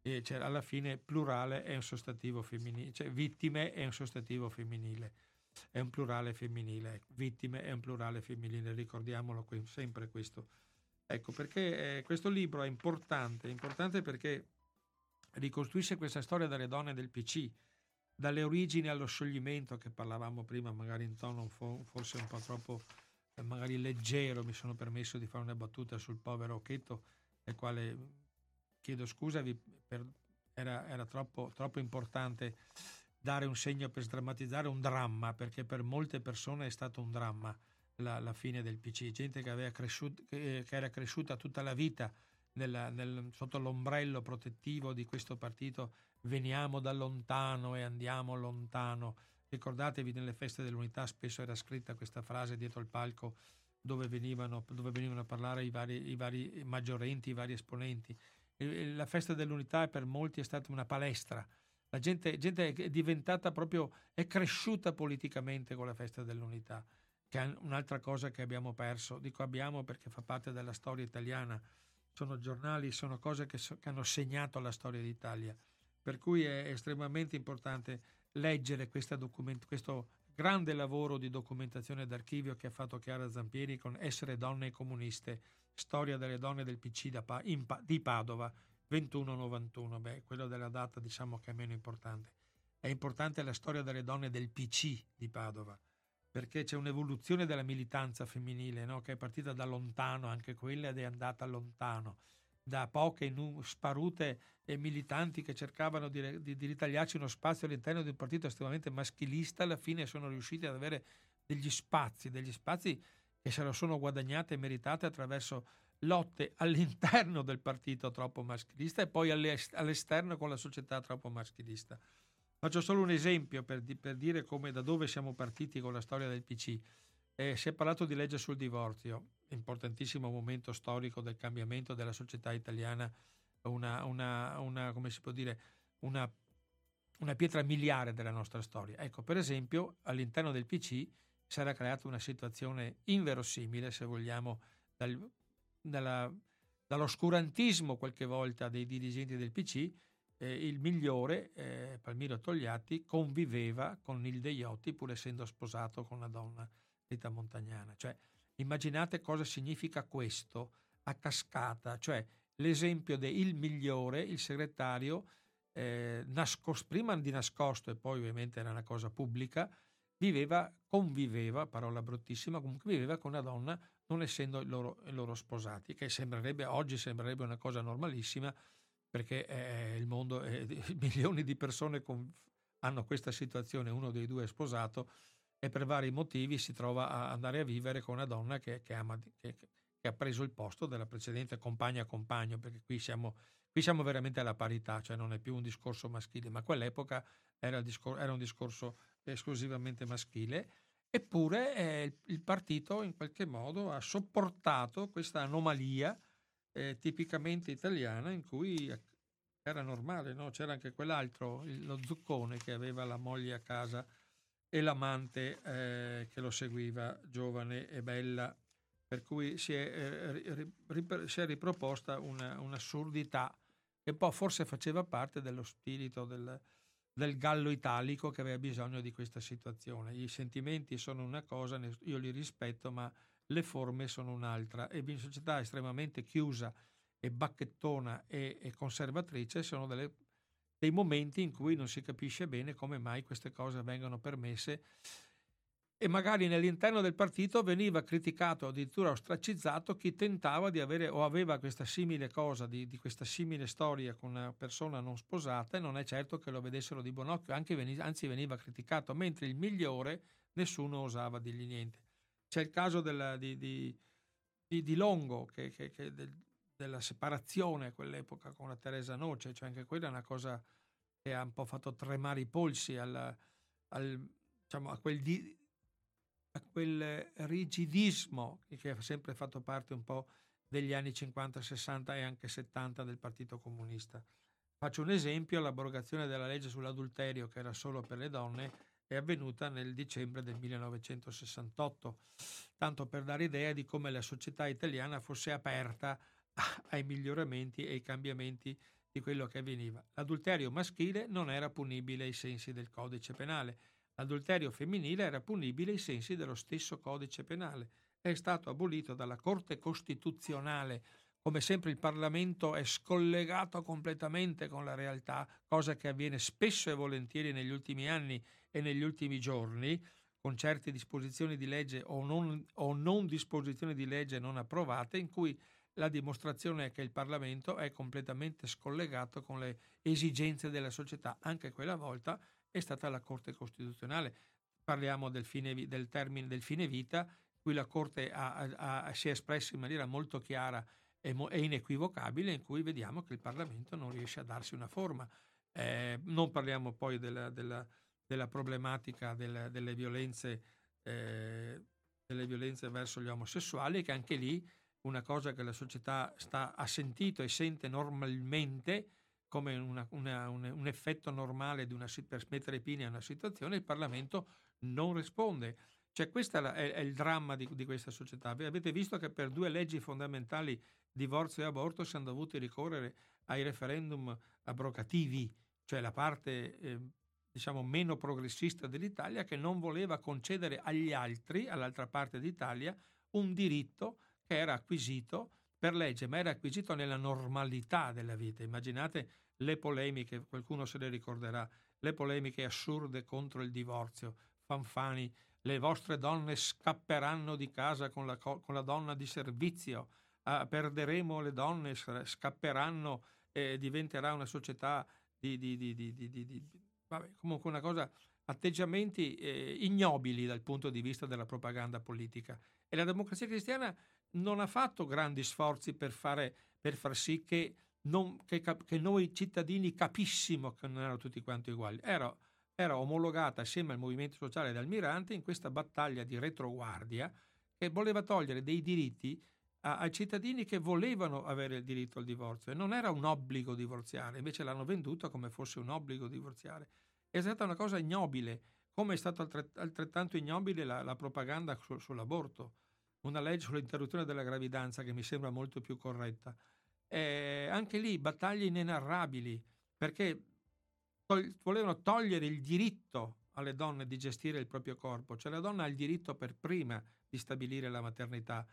eh, cioè, alla fine plurale è un sostantivo femminile, cioè vittime è un sostantivo femminile è un plurale femminile, vittime è un plurale femminile, ricordiamolo sempre questo. Ecco perché eh, questo libro è importante, è importante perché ricostruisce questa storia delle donne del PC, dalle origini allo scioglimento che parlavamo prima, magari in tono forse un po' troppo eh, magari leggero, mi sono permesso di fare una battuta sul povero Occhetto, del quale chiedo scusa, era, era troppo, troppo importante dare un segno per sdrammatizzare un dramma, perché per molte persone è stato un dramma la, la fine del PC, gente che, cresciuto, che, che era cresciuta tutta la vita nel, nel, sotto l'ombrello protettivo di questo partito, veniamo da lontano e andiamo lontano. Ricordatevi nelle feste dell'unità spesso era scritta questa frase dietro il palco dove venivano, dove venivano a parlare i vari, i vari maggiorenti, i vari esponenti. La festa dell'unità per molti è stata una palestra, la gente, gente è diventata proprio, è cresciuta politicamente con la festa dell'unità, che è un'altra cosa che abbiamo perso. Dico abbiamo perché fa parte della storia italiana. Sono giornali, sono cose che, so, che hanno segnato la storia d'Italia. Per cui è estremamente importante leggere document- questo grande lavoro di documentazione d'archivio che ha fatto Chiara Zampieri con Essere donne comuniste, storia delle donne del PC di Padova, 2191, beh, quello della data diciamo che è meno importante. È importante la storia delle donne del PC di Padova, perché c'è un'evoluzione della militanza femminile no? che è partita da lontano, anche quella ed è andata lontano, da poche sparute e militanti che cercavano di, di, di ritagliarci uno spazio all'interno di un partito estremamente maschilista, alla fine sono riusciti ad avere degli spazi, degli spazi che se lo sono guadagnate e meritate attraverso lotte all'interno del partito troppo maschilista e poi all'esterno con la società troppo maschilista. Faccio solo un esempio per, di, per dire come da dove siamo partiti con la storia del PC. Eh, si è parlato di legge sul divorzio, importantissimo momento storico del cambiamento della società italiana, una, una, una come si può dire, una, una pietra miliare della nostra storia. Ecco, per esempio, all'interno del PC si era creata una situazione inverosimile, se vogliamo, dal, dalla, dall'oscurantismo qualche volta dei dirigenti del PC, eh, il migliore, eh, Palmiro Togliatti, conviveva con il Deiotti pur essendo sposato con una donna Rita Montagnana. Cioè, immaginate cosa significa questo a cascata, cioè l'esempio del migliore, il segretario, eh, nascos- prima di nascosto e poi ovviamente era una cosa pubblica, viveva, conviveva, parola bruttissima, comunque viveva con una donna non essendo loro, loro sposati, che sembrerebbe, oggi sembrerebbe una cosa normalissima perché eh, il mondo, eh, [laughs] milioni di persone con, hanno questa situazione, uno dei due è sposato e per vari motivi si trova a andare a vivere con una donna che, che, ama, che, che ha preso il posto della precedente compagna compagno, perché qui siamo, qui siamo, veramente alla parità, cioè non è più un discorso maschile, ma quell'epoca era, discor- era un discorso esclusivamente maschile Eppure eh, il partito in qualche modo ha sopportato questa anomalia eh, tipicamente italiana in cui era normale, no? c'era anche quell'altro, lo zuccone che aveva la moglie a casa e l'amante eh, che lo seguiva, giovane e bella, per cui si è, eh, si è riproposta una, un'assurdità che un po' forse faceva parte dello spirito del, del gallo italico che aveva bisogno di questa situazione. I sentimenti sono una cosa, io li rispetto, ma le forme sono un'altra e in società estremamente chiusa e bacchettona e, e conservatrice sono delle, dei momenti in cui non si capisce bene come mai queste cose vengano permesse e magari nell'interno del partito veniva criticato, addirittura ostracizzato chi tentava di avere o aveva questa simile cosa, di, di, questa simile storia con una persona non sposata e non è certo che lo vedessero di buon occhio, veniva, anzi veniva criticato, mentre il migliore nessuno osava dirgli niente. C'è il caso della, di, di, di, Longo, che, che, che del, della separazione a quell'epoca con la Teresa Noce, cioè anche quella è una cosa che ha un po' fatto tremare i polsi al, al, diciamo, a quel di, a quel rigidismo che ha sempre fatto parte un po' degli anni 50, 60 e anche 70 del Partito Comunista. Faccio un esempio, l'abrogazione della legge sull'adulterio che era solo per le donne è avvenuta nel dicembre del 1968, tanto per dare idea di come la società italiana fosse aperta [laughs] ai miglioramenti e ai cambiamenti di quello che avveniva. L'adulterio maschile non era punibile ai sensi del codice penale, L'adulterio femminile era punibile ai sensi dello stesso codice penale. È stato abolito dalla Corte Costituzionale. Come sempre il Parlamento è scollegato completamente con la realtà, cosa che avviene spesso e volentieri negli ultimi anni e negli ultimi giorni, con certe disposizioni di legge o non, o non disposizioni di legge non approvate, in cui la dimostrazione è che il Parlamento è completamente scollegato con le esigenze della società, anche quella volta è stata la Corte Costituzionale. Parliamo del fine, del termine del fine vita, qui la Corte ha, ha, si è espressa in maniera molto chiara e, e, inequivocabile, in cui vediamo che il Parlamento non riesce a darsi una forma. Eh, non parliamo poi della, della, della problematica della, delle, violenze, eh, delle violenze verso gli omosessuali, che anche lì una cosa che la società sta, ha sentito e sente normalmente come una, una, un, un, effetto normale una, per mettere fine a una situazione, il Parlamento non risponde. Cioè, questo è, è, il dramma di, di, questa società. Avete visto che per due leggi fondamentali, divorzio e aborto, siamo dovuti ricorrere ai referendum abrogativi, cioè la parte eh, diciamo meno progressista dell'Italia che non voleva concedere agli altri, all'altra parte d'Italia, un diritto che era acquisito per legge, ma era acquisito nella normalità della vita. Immaginate le polemiche, qualcuno se le ricorderà, le polemiche assurde contro il divorzio, Fanfani, le vostre donne scapperanno di casa con la, con la donna di servizio, ah, perderemo le donne, scapperanno e diventerà una società di, di, di, di vabbè, comunque una cosa, atteggiamenti eh, ignobili dal punto di vista della propaganda politica. E la democrazia cristiana non ha fatto grandi sforzi per, fare, per far sì che, non, che, che, noi cittadini capissimo che non erano tutti quanti uguali. Era, era omologata assieme al movimento sociale ed Almirante in questa battaglia di retroguardia che voleva togliere dei diritti a, ai cittadini che volevano avere il diritto al divorzio e non era un obbligo divorziare, invece l'hanno venduta come fosse un obbligo divorziare. È stata una cosa ignobile, come è stata altrettanto ignobile la, la propaganda su, sull'aborto una legge sull'interruzione della gravidanza che mi sembra molto più corretta. Eh, anche lì battaglie inenarrabili perché tol- volevano togliere il diritto alle donne di gestire il proprio corpo, cioè la donna ha il diritto per prima di stabilire la maternità.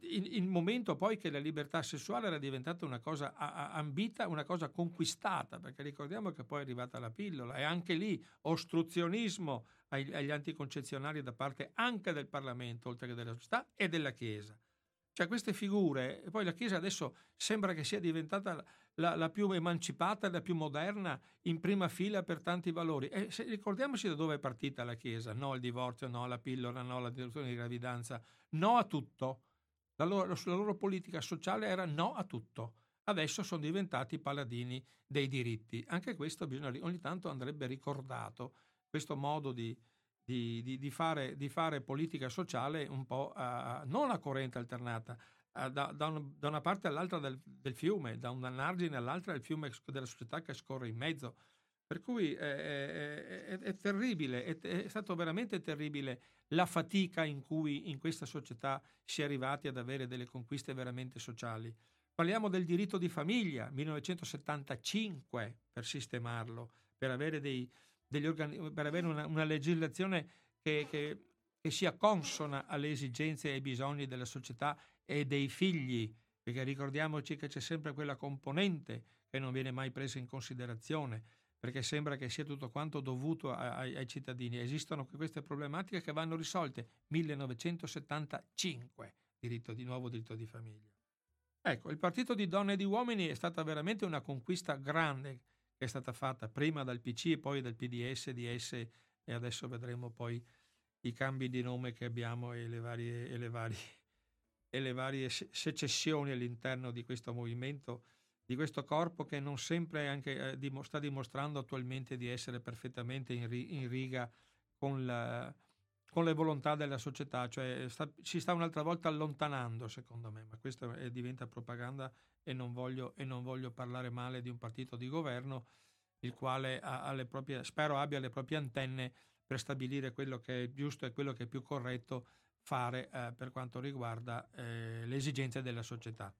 In momento poi che la libertà sessuale era diventata una cosa ambita, una cosa conquistata, perché ricordiamo che poi è arrivata la pillola e anche lì ostruzionismo agli anticoncezionali da parte anche del Parlamento, oltre che della società e della Chiesa. Cioè queste figure, poi la Chiesa adesso sembra che sia diventata la, la più emancipata, la più moderna, in prima fila per tanti valori. E se, ricordiamoci da dove è partita la Chiesa, no al divorzio, no alla pillola, no all'interruzione di gravidanza, no a tutto. La loro, la loro politica sociale era no a tutto. Adesso sono diventati paladini dei diritti. Anche questo bisogna, ogni tanto andrebbe ricordato questo modo di, di, di, di fare, fare, politica sociale un po' a, non a corrente alternata, a, da, da, un, da, una parte all'altra del, del, fiume, da un argine all'altra del fiume della società che scorre in mezzo. Per cui è, è, è, è terribile, è, stato veramente terribile la fatica in cui in questa società si è arrivati ad avere delle conquiste veramente sociali. Parliamo del diritto di famiglia, 1975 per sistemarlo, per avere, dei, organi- per avere una, una, legislazione che, che, che sia consona alle esigenze e ai bisogni della società e dei figli, perché ricordiamoci che c'è sempre quella componente che non viene mai presa in considerazione, perché sembra che sia tutto quanto dovuto ai, ai cittadini. Esistono queste problematiche che vanno risolte. 1975, diritto di nuovo diritto di famiglia. Ecco, il partito di donne e di uomini è stata veramente una conquista grande che è stata fatta prima dal PC e poi dal PDS, DS e adesso vedremo poi i cambi di nome che abbiamo e le varie, e le varie, e le varie secessioni all'interno di questo movimento, di questo corpo che non sempre anche, eh, sta dimostrando attualmente di essere perfettamente in, in riga con la, con le volontà della società, cioè sta, si sta un'altra volta allontanando secondo me, ma questo è, diventa propaganda e non, voglio, e non, voglio, parlare male di un partito di governo il quale ha, ha proprie, spero abbia le proprie antenne per stabilire quello che è giusto e quello che è più corretto fare eh, per quanto riguarda eh, le esigenze della società.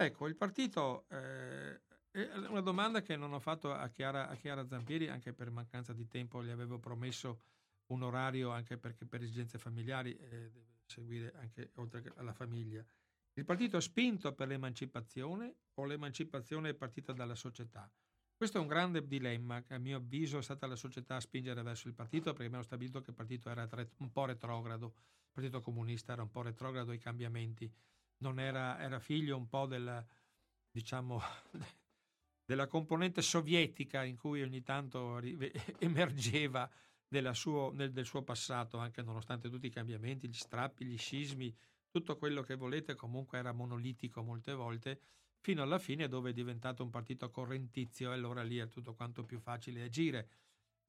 Ecco, il partito eh, è una domanda che non ho fatto a Chiara, a Chiara Zampieri, anche per mancanza di tempo, gli avevo promesso un orario anche perché per esigenze familiari eh, deve seguire anche oltre alla famiglia. Il partito ha spinto per l'emancipazione o l'emancipazione è partita dalla società? Questo è un grande dilemma che a mio avviso è stata la società a spingere verso il partito perché abbiamo stabilito che il partito era un po' retrogrado, il partito comunista era un po' retrogrado ai cambiamenti, non era, era figlio un po' del, diciamo, [laughs] della componente sovietica in cui ogni tanto [laughs] emergeva suo, nel, del suo passato, anche nonostante tutti i cambiamenti, gli strappi, gli scismi, tutto quello che volete, comunque era monolitico molte volte, fino alla fine dove è diventato un partito correntizio e allora lì è tutto quanto più facile agire.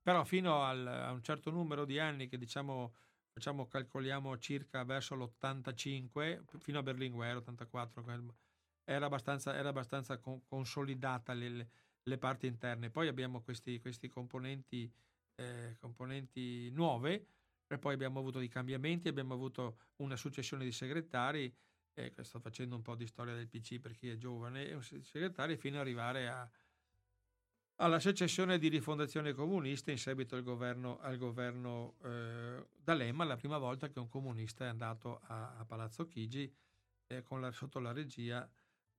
Però fino al, a un certo numero di anni che diciamo, facciamo, calcoliamo circa verso l'85, fino a Berlinguer, 84, era abbastanza, era abbastanza con, consolidata le, le, parti interne. Poi abbiamo questi, questi componenti eh, componenti nuove e poi abbiamo avuto dei cambiamenti, abbiamo avuto una successione di segretari, eh, sto facendo un po' di storia del PC per chi è giovane, segretari fino ad arrivare a, alla secessione di rifondazione comunista in seguito al governo, al governo eh, D'Alema, la prima volta che un comunista è andato a, a Palazzo Chigi eh, la, sotto la regia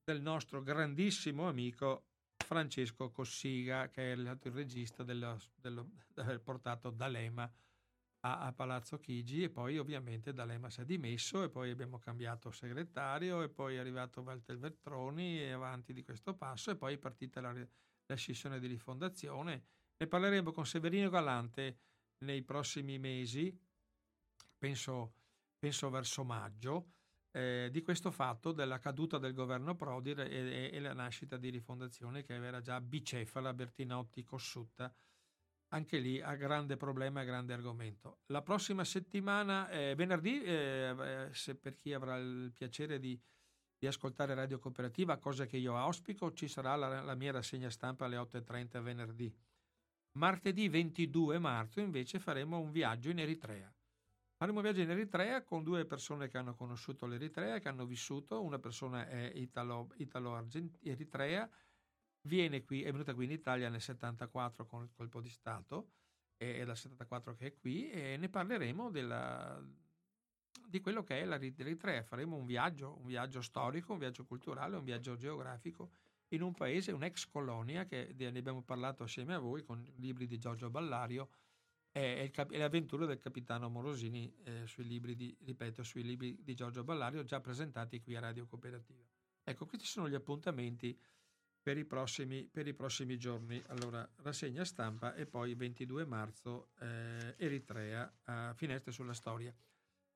del nostro grandissimo amico Francesco Cossiga, che è stato il regista dello, dello, aver portato D'Alema a, a, Palazzo Chigi. E poi ovviamente D'Alema si è dimesso e poi abbiamo cambiato segretario e poi è arrivato Walter Veltroni e avanti di questo passo. E poi è partita la, la scissione di rifondazione. Ne parleremo con Severino Galante nei prossimi mesi, penso, penso verso maggio eh, di questo fatto della caduta del governo Prodi e, e, e, la nascita di Rifondazione che era già bicefala, Bertinotti, Cossutta, anche lì a grande problema e grande argomento. La prossima settimana, eh, venerdì, eh, se per chi avrà il piacere di, di, ascoltare Radio Cooperativa, cosa che io auspico, ci sarà la, la mia rassegna stampa alle 8.30 venerdì. Martedì 22 marzo invece faremo un viaggio in Eritrea Faremo un viaggio in Eritrea con due persone che hanno conosciuto l'Eritrea, che hanno vissuto. Una persona è italo, italo-eritrea, viene qui, è venuta qui in Italia nel 74 con il colpo di Stato, è dal 74 che è qui e ne parleremo della, di quello che è l'Eritrea. Faremo un viaggio, un viaggio storico, un viaggio culturale, un viaggio geografico in un paese, un'ex colonia, che ne abbiamo parlato assieme a voi con libri di Giorgio Ballario, è, cap- l'avventura del capitano Morosini eh, sui libri di, ripeto, sui libri di Giorgio Ballario già presentati qui a Radio Cooperativa. Ecco, questi sono gli appuntamenti per i prossimi, per i prossimi giorni. Allora, rassegna stampa e poi 22 marzo eh, Eritrea a Finestre sulla Storia.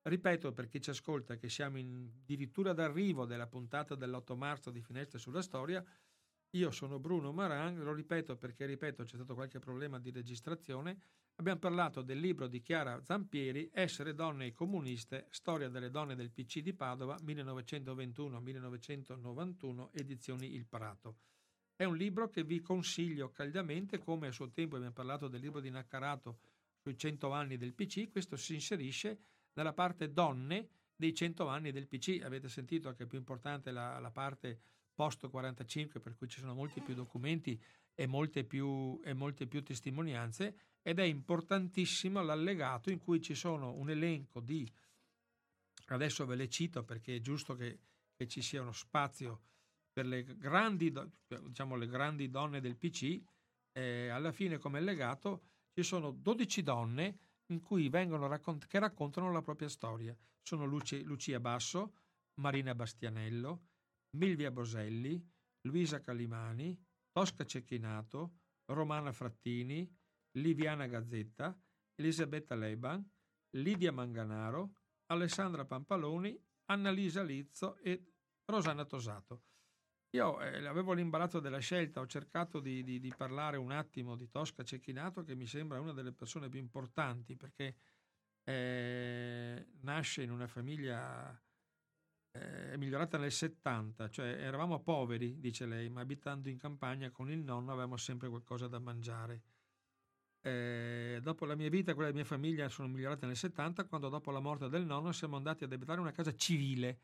Ripeto per chi ci ascolta che siamo addirittura d'arrivo della puntata dell'8 marzo di Finestre sulla Storia. Io sono Bruno Maran, lo ripeto perché, ripeto, c'è stato qualche problema di registrazione abbiamo parlato del libro di Chiara Zampieri, Essere donne e comuniste, storia delle donne del PC di Padova, 1921-1991, edizioni Il Prato. È un libro che vi consiglio caldamente, come a suo tempo abbiamo parlato del libro di Naccarato sui 100 anni del PC, questo si inserisce nella parte donne dei 100 anni del PC. Avete sentito che è più importante la, la parte post 45, per cui ci sono molti più documenti e molte più, e molte più testimonianze, ed è importantissimo l'allegato in cui ci sono un elenco di, adesso ve le cito perché è giusto che, che ci sia uno spazio per le grandi, diciamo, le grandi donne del PC, eh, alla fine come legato ci sono 12 donne raccont- che raccontano la propria storia. Sono Luci- Lucia Basso, Marina Bastianello, Milvia Boselli, Luisa Calimani, Tosca Cecchinato, Romana Frattini, Liviana Gazzetta, Elisabetta Leban, Lidia Manganaro, Alessandra Pampaloni, Annalisa Lizzo e Rosanna Tosato. Io eh, avevo l'imbarazzo della scelta, ho cercato di, di, di, parlare un attimo di Tosca Cecchinato, che mi sembra una delle persone più importanti perché eh, nasce in una famiglia eh, migliorata nel 70, cioè eravamo poveri, dice lei, ma abitando in campagna con il nonno avevamo sempre qualcosa da mangiare. Eh, dopo la mia vita e quella della mia famiglia sono migliorate nel 70, quando dopo la morte del nonno siamo andati ad abitare una casa civile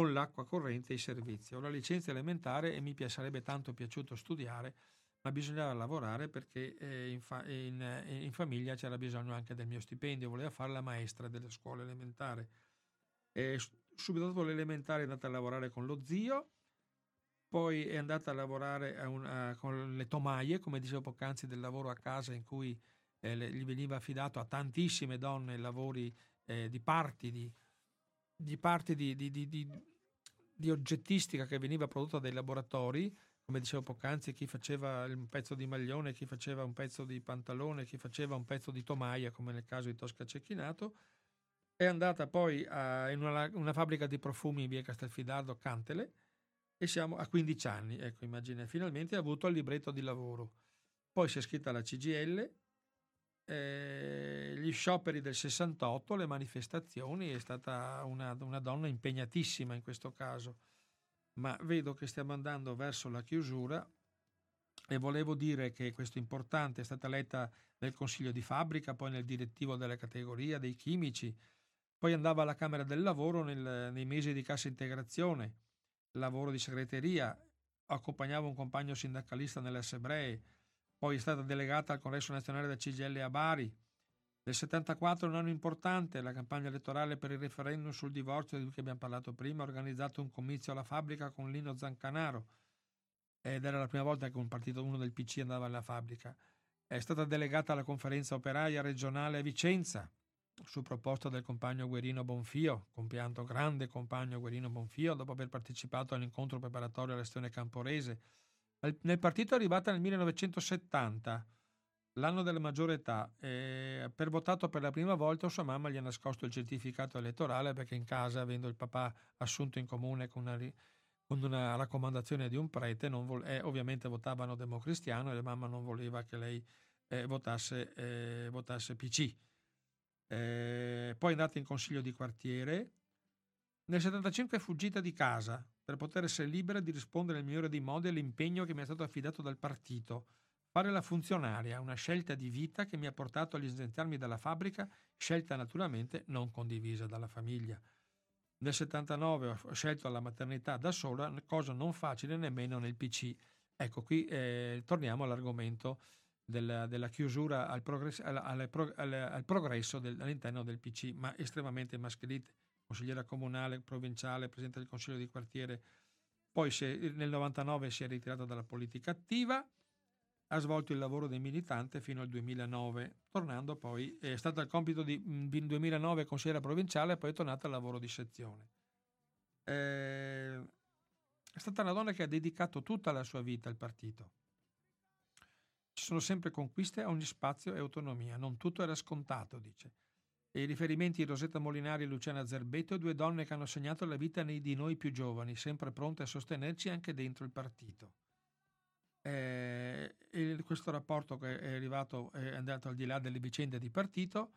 con l'acqua corrente e i servizi. Ho la licenza elementare e mi sarebbe tanto piaciuto studiare, ma bisognava lavorare perché eh, in, fa- in, eh, in, famiglia c'era bisogno anche del mio stipendio, voleva fare la maestra delle scuole elementari. E subito dopo l'elementare è andata a lavorare con lo zio, poi è andata a lavorare a una, con le tomaie, come dicevo poc'anzi, del lavoro a casa in cui eh, gli veniva affidato a tantissime donne lavori eh, di parti di di parte di, di, di, oggettistica che veniva prodotta dai laboratori, come dicevo poc'anzi, chi faceva un pezzo di maglione, chi faceva un pezzo di pantalone, chi faceva un pezzo di tomaia, come nel caso di Tosca Cecchinato, è andata poi a, in una, una, fabbrica di profumi in via Castelfidardo, Cantele, e siamo a 15 anni, ecco immagine, finalmente ha avuto il libretto di lavoro. Poi si è iscritta alla CGL, eh, gli scioperi del 68, le manifestazioni, è stata una, una, donna impegnatissima in questo caso, ma vedo che stiamo andando verso la chiusura e volevo dire che questo importante, è stata eletta nel consiglio di fabbrica, poi nel direttivo della categoria dei chimici, poi andava alla Camera del Lavoro nel, nei mesi di cassa integrazione, lavoro di segreteria, accompagnava un compagno sindacalista nelle assemblee, poi è stata delegata al Congresso nazionale del CGL a Bari. Nel 74 un anno importante, la campagna elettorale per il referendum sul divorzio di cui abbiamo parlato prima, ha organizzato un comizio alla fabbrica con Lino Zancanaro ed era la prima volta che un partito, uno del PC andava alla fabbrica. È stata delegata alla conferenza operaia regionale a Vicenza su proposta del compagno Guerino Bonfio, compianto grande compagno Guerino Bonfio, dopo aver partecipato all'incontro preparatorio all'Estione Camporese nel partito è arrivata nel 1970, l'anno della maggiore età. E per votato per la prima volta sua mamma gli ha nascosto il certificato elettorale perché in casa, avendo il papà assunto in comune con una, con una raccomandazione di un prete, vo- eh, ovviamente votavano democristiano e la mamma non voleva che lei eh, votasse, eh, votasse PC. Eh, poi è andata in consiglio di quartiere. Nel 75 è fuggita di casa per poter essere libera di rispondere nel migliore dei modi all'impegno che mi è stato affidato dal partito. Fare la funzionaria, una scelta di vita che mi ha portato a licenziarmi dalla fabbrica, scelta naturalmente non condivisa dalla famiglia. Nel 79 ho scelto la maternità da sola, cosa non facile nemmeno nel PC. Ecco, qui eh, torniamo all'argomento della, della chiusura al, progress, al, al, al progresso del, all'interno del PC, ma estremamente maschilite consigliera comunale, provinciale, presidente del consiglio di quartiere, poi è, nel 99 si è ritirata dalla politica attiva, ha svolto il lavoro di militante fino al 2009, tornando poi, è stata il compito di nel 2009 consigliera provinciale e poi è tornata al lavoro di sezione. Eh, è stata una donna che ha dedicato tutta la sua vita al partito. Ci sono sempre conquiste a ogni spazio e autonomia, non tutto era scontato, dice i riferimenti Rosetta Molinari e Luciana Zerbetto, due donne che hanno segnato la vita di noi più giovani, sempre pronte a sostenerci anche dentro il partito. Eh, questo rapporto che è arrivato è andato al di là delle vicende di partito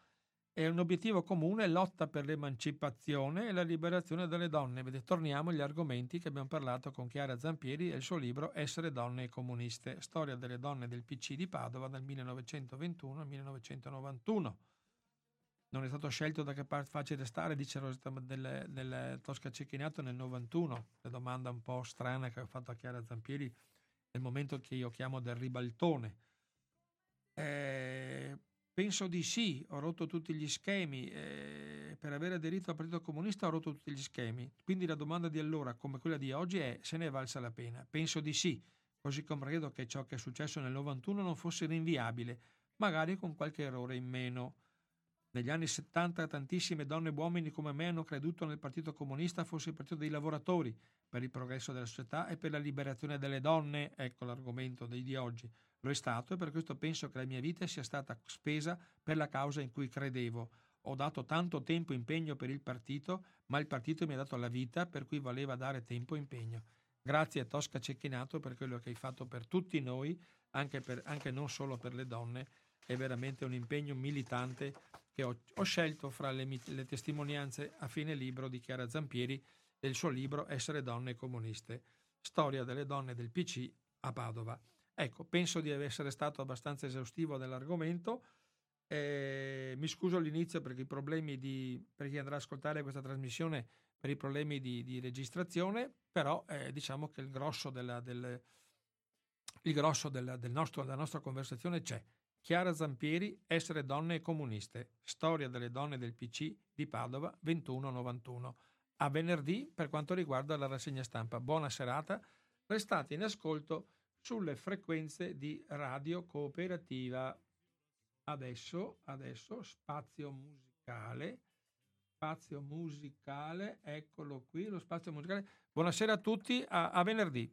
è un obiettivo comune lotta per l'emancipazione e la liberazione delle donne. Torniamo agli argomenti che abbiamo parlato con Chiara Zampieri e il suo libro Essere donne e comuniste, storia delle donne del PC di Padova dal 1921 al 1991. Non è stato scelto da che parte facile stare, dice Rosetta del, del Tosca Cecchinato nel 91, la domanda un po' strana che ho fatto a Chiara Zampieri nel momento che io chiamo del ribaltone. Eh, Penso di sì, ho rotto tutti gli schemi, eh, per aver aderito al Partito Comunista ho rotto tutti gli schemi. Quindi la domanda di allora, come quella di oggi, è se ne è valsa la pena. Penso di sì, così come credo che ciò che è successo nel 91 non fosse rinviabile, magari con qualche errore in meno. Negli anni 70 tantissime donne e uomini come me hanno creduto nel Partito Comunista fosse il partito dei lavoratori, per il progresso della società e per la liberazione delle donne, ecco l'argomento di oggi. Lo è stato e per questo penso che la mia vita sia stata spesa per la causa in cui credevo. Ho dato tanto tempo e impegno per il partito, ma il partito mi ha dato la vita, per cui valeva dare tempo e impegno. Grazie a Tosca Cecchinato per quello che hai fatto per tutti noi, anche, per, anche non solo per le donne. È veramente un impegno militante che ho, ho scelto fra le, le testimonianze a fine libro di Chiara Zampieri del suo libro Essere donne comuniste, storia delle donne del PC a Padova. Ecco, penso di essere stato abbastanza esaustivo dell'argomento. Eh, mi scuso all'inizio perché i problemi di, per chi andrà a ascoltare questa trasmissione, per i problemi di, di registrazione, però eh, diciamo che il grosso, della, del, il grosso della, del nostro, della nostra conversazione c'è. Chiara Zampieri, Essere donne e comuniste, storia delle donne del PC di Padova 2191. A venerdì per quanto riguarda la rassegna stampa. Buona serata, restate in ascolto sulle frequenze di radio cooperativa. Adesso, adesso spazio musicale, spazio musicale, eccolo qui, lo spazio musicale. Buonasera a tutti, a, a venerdì.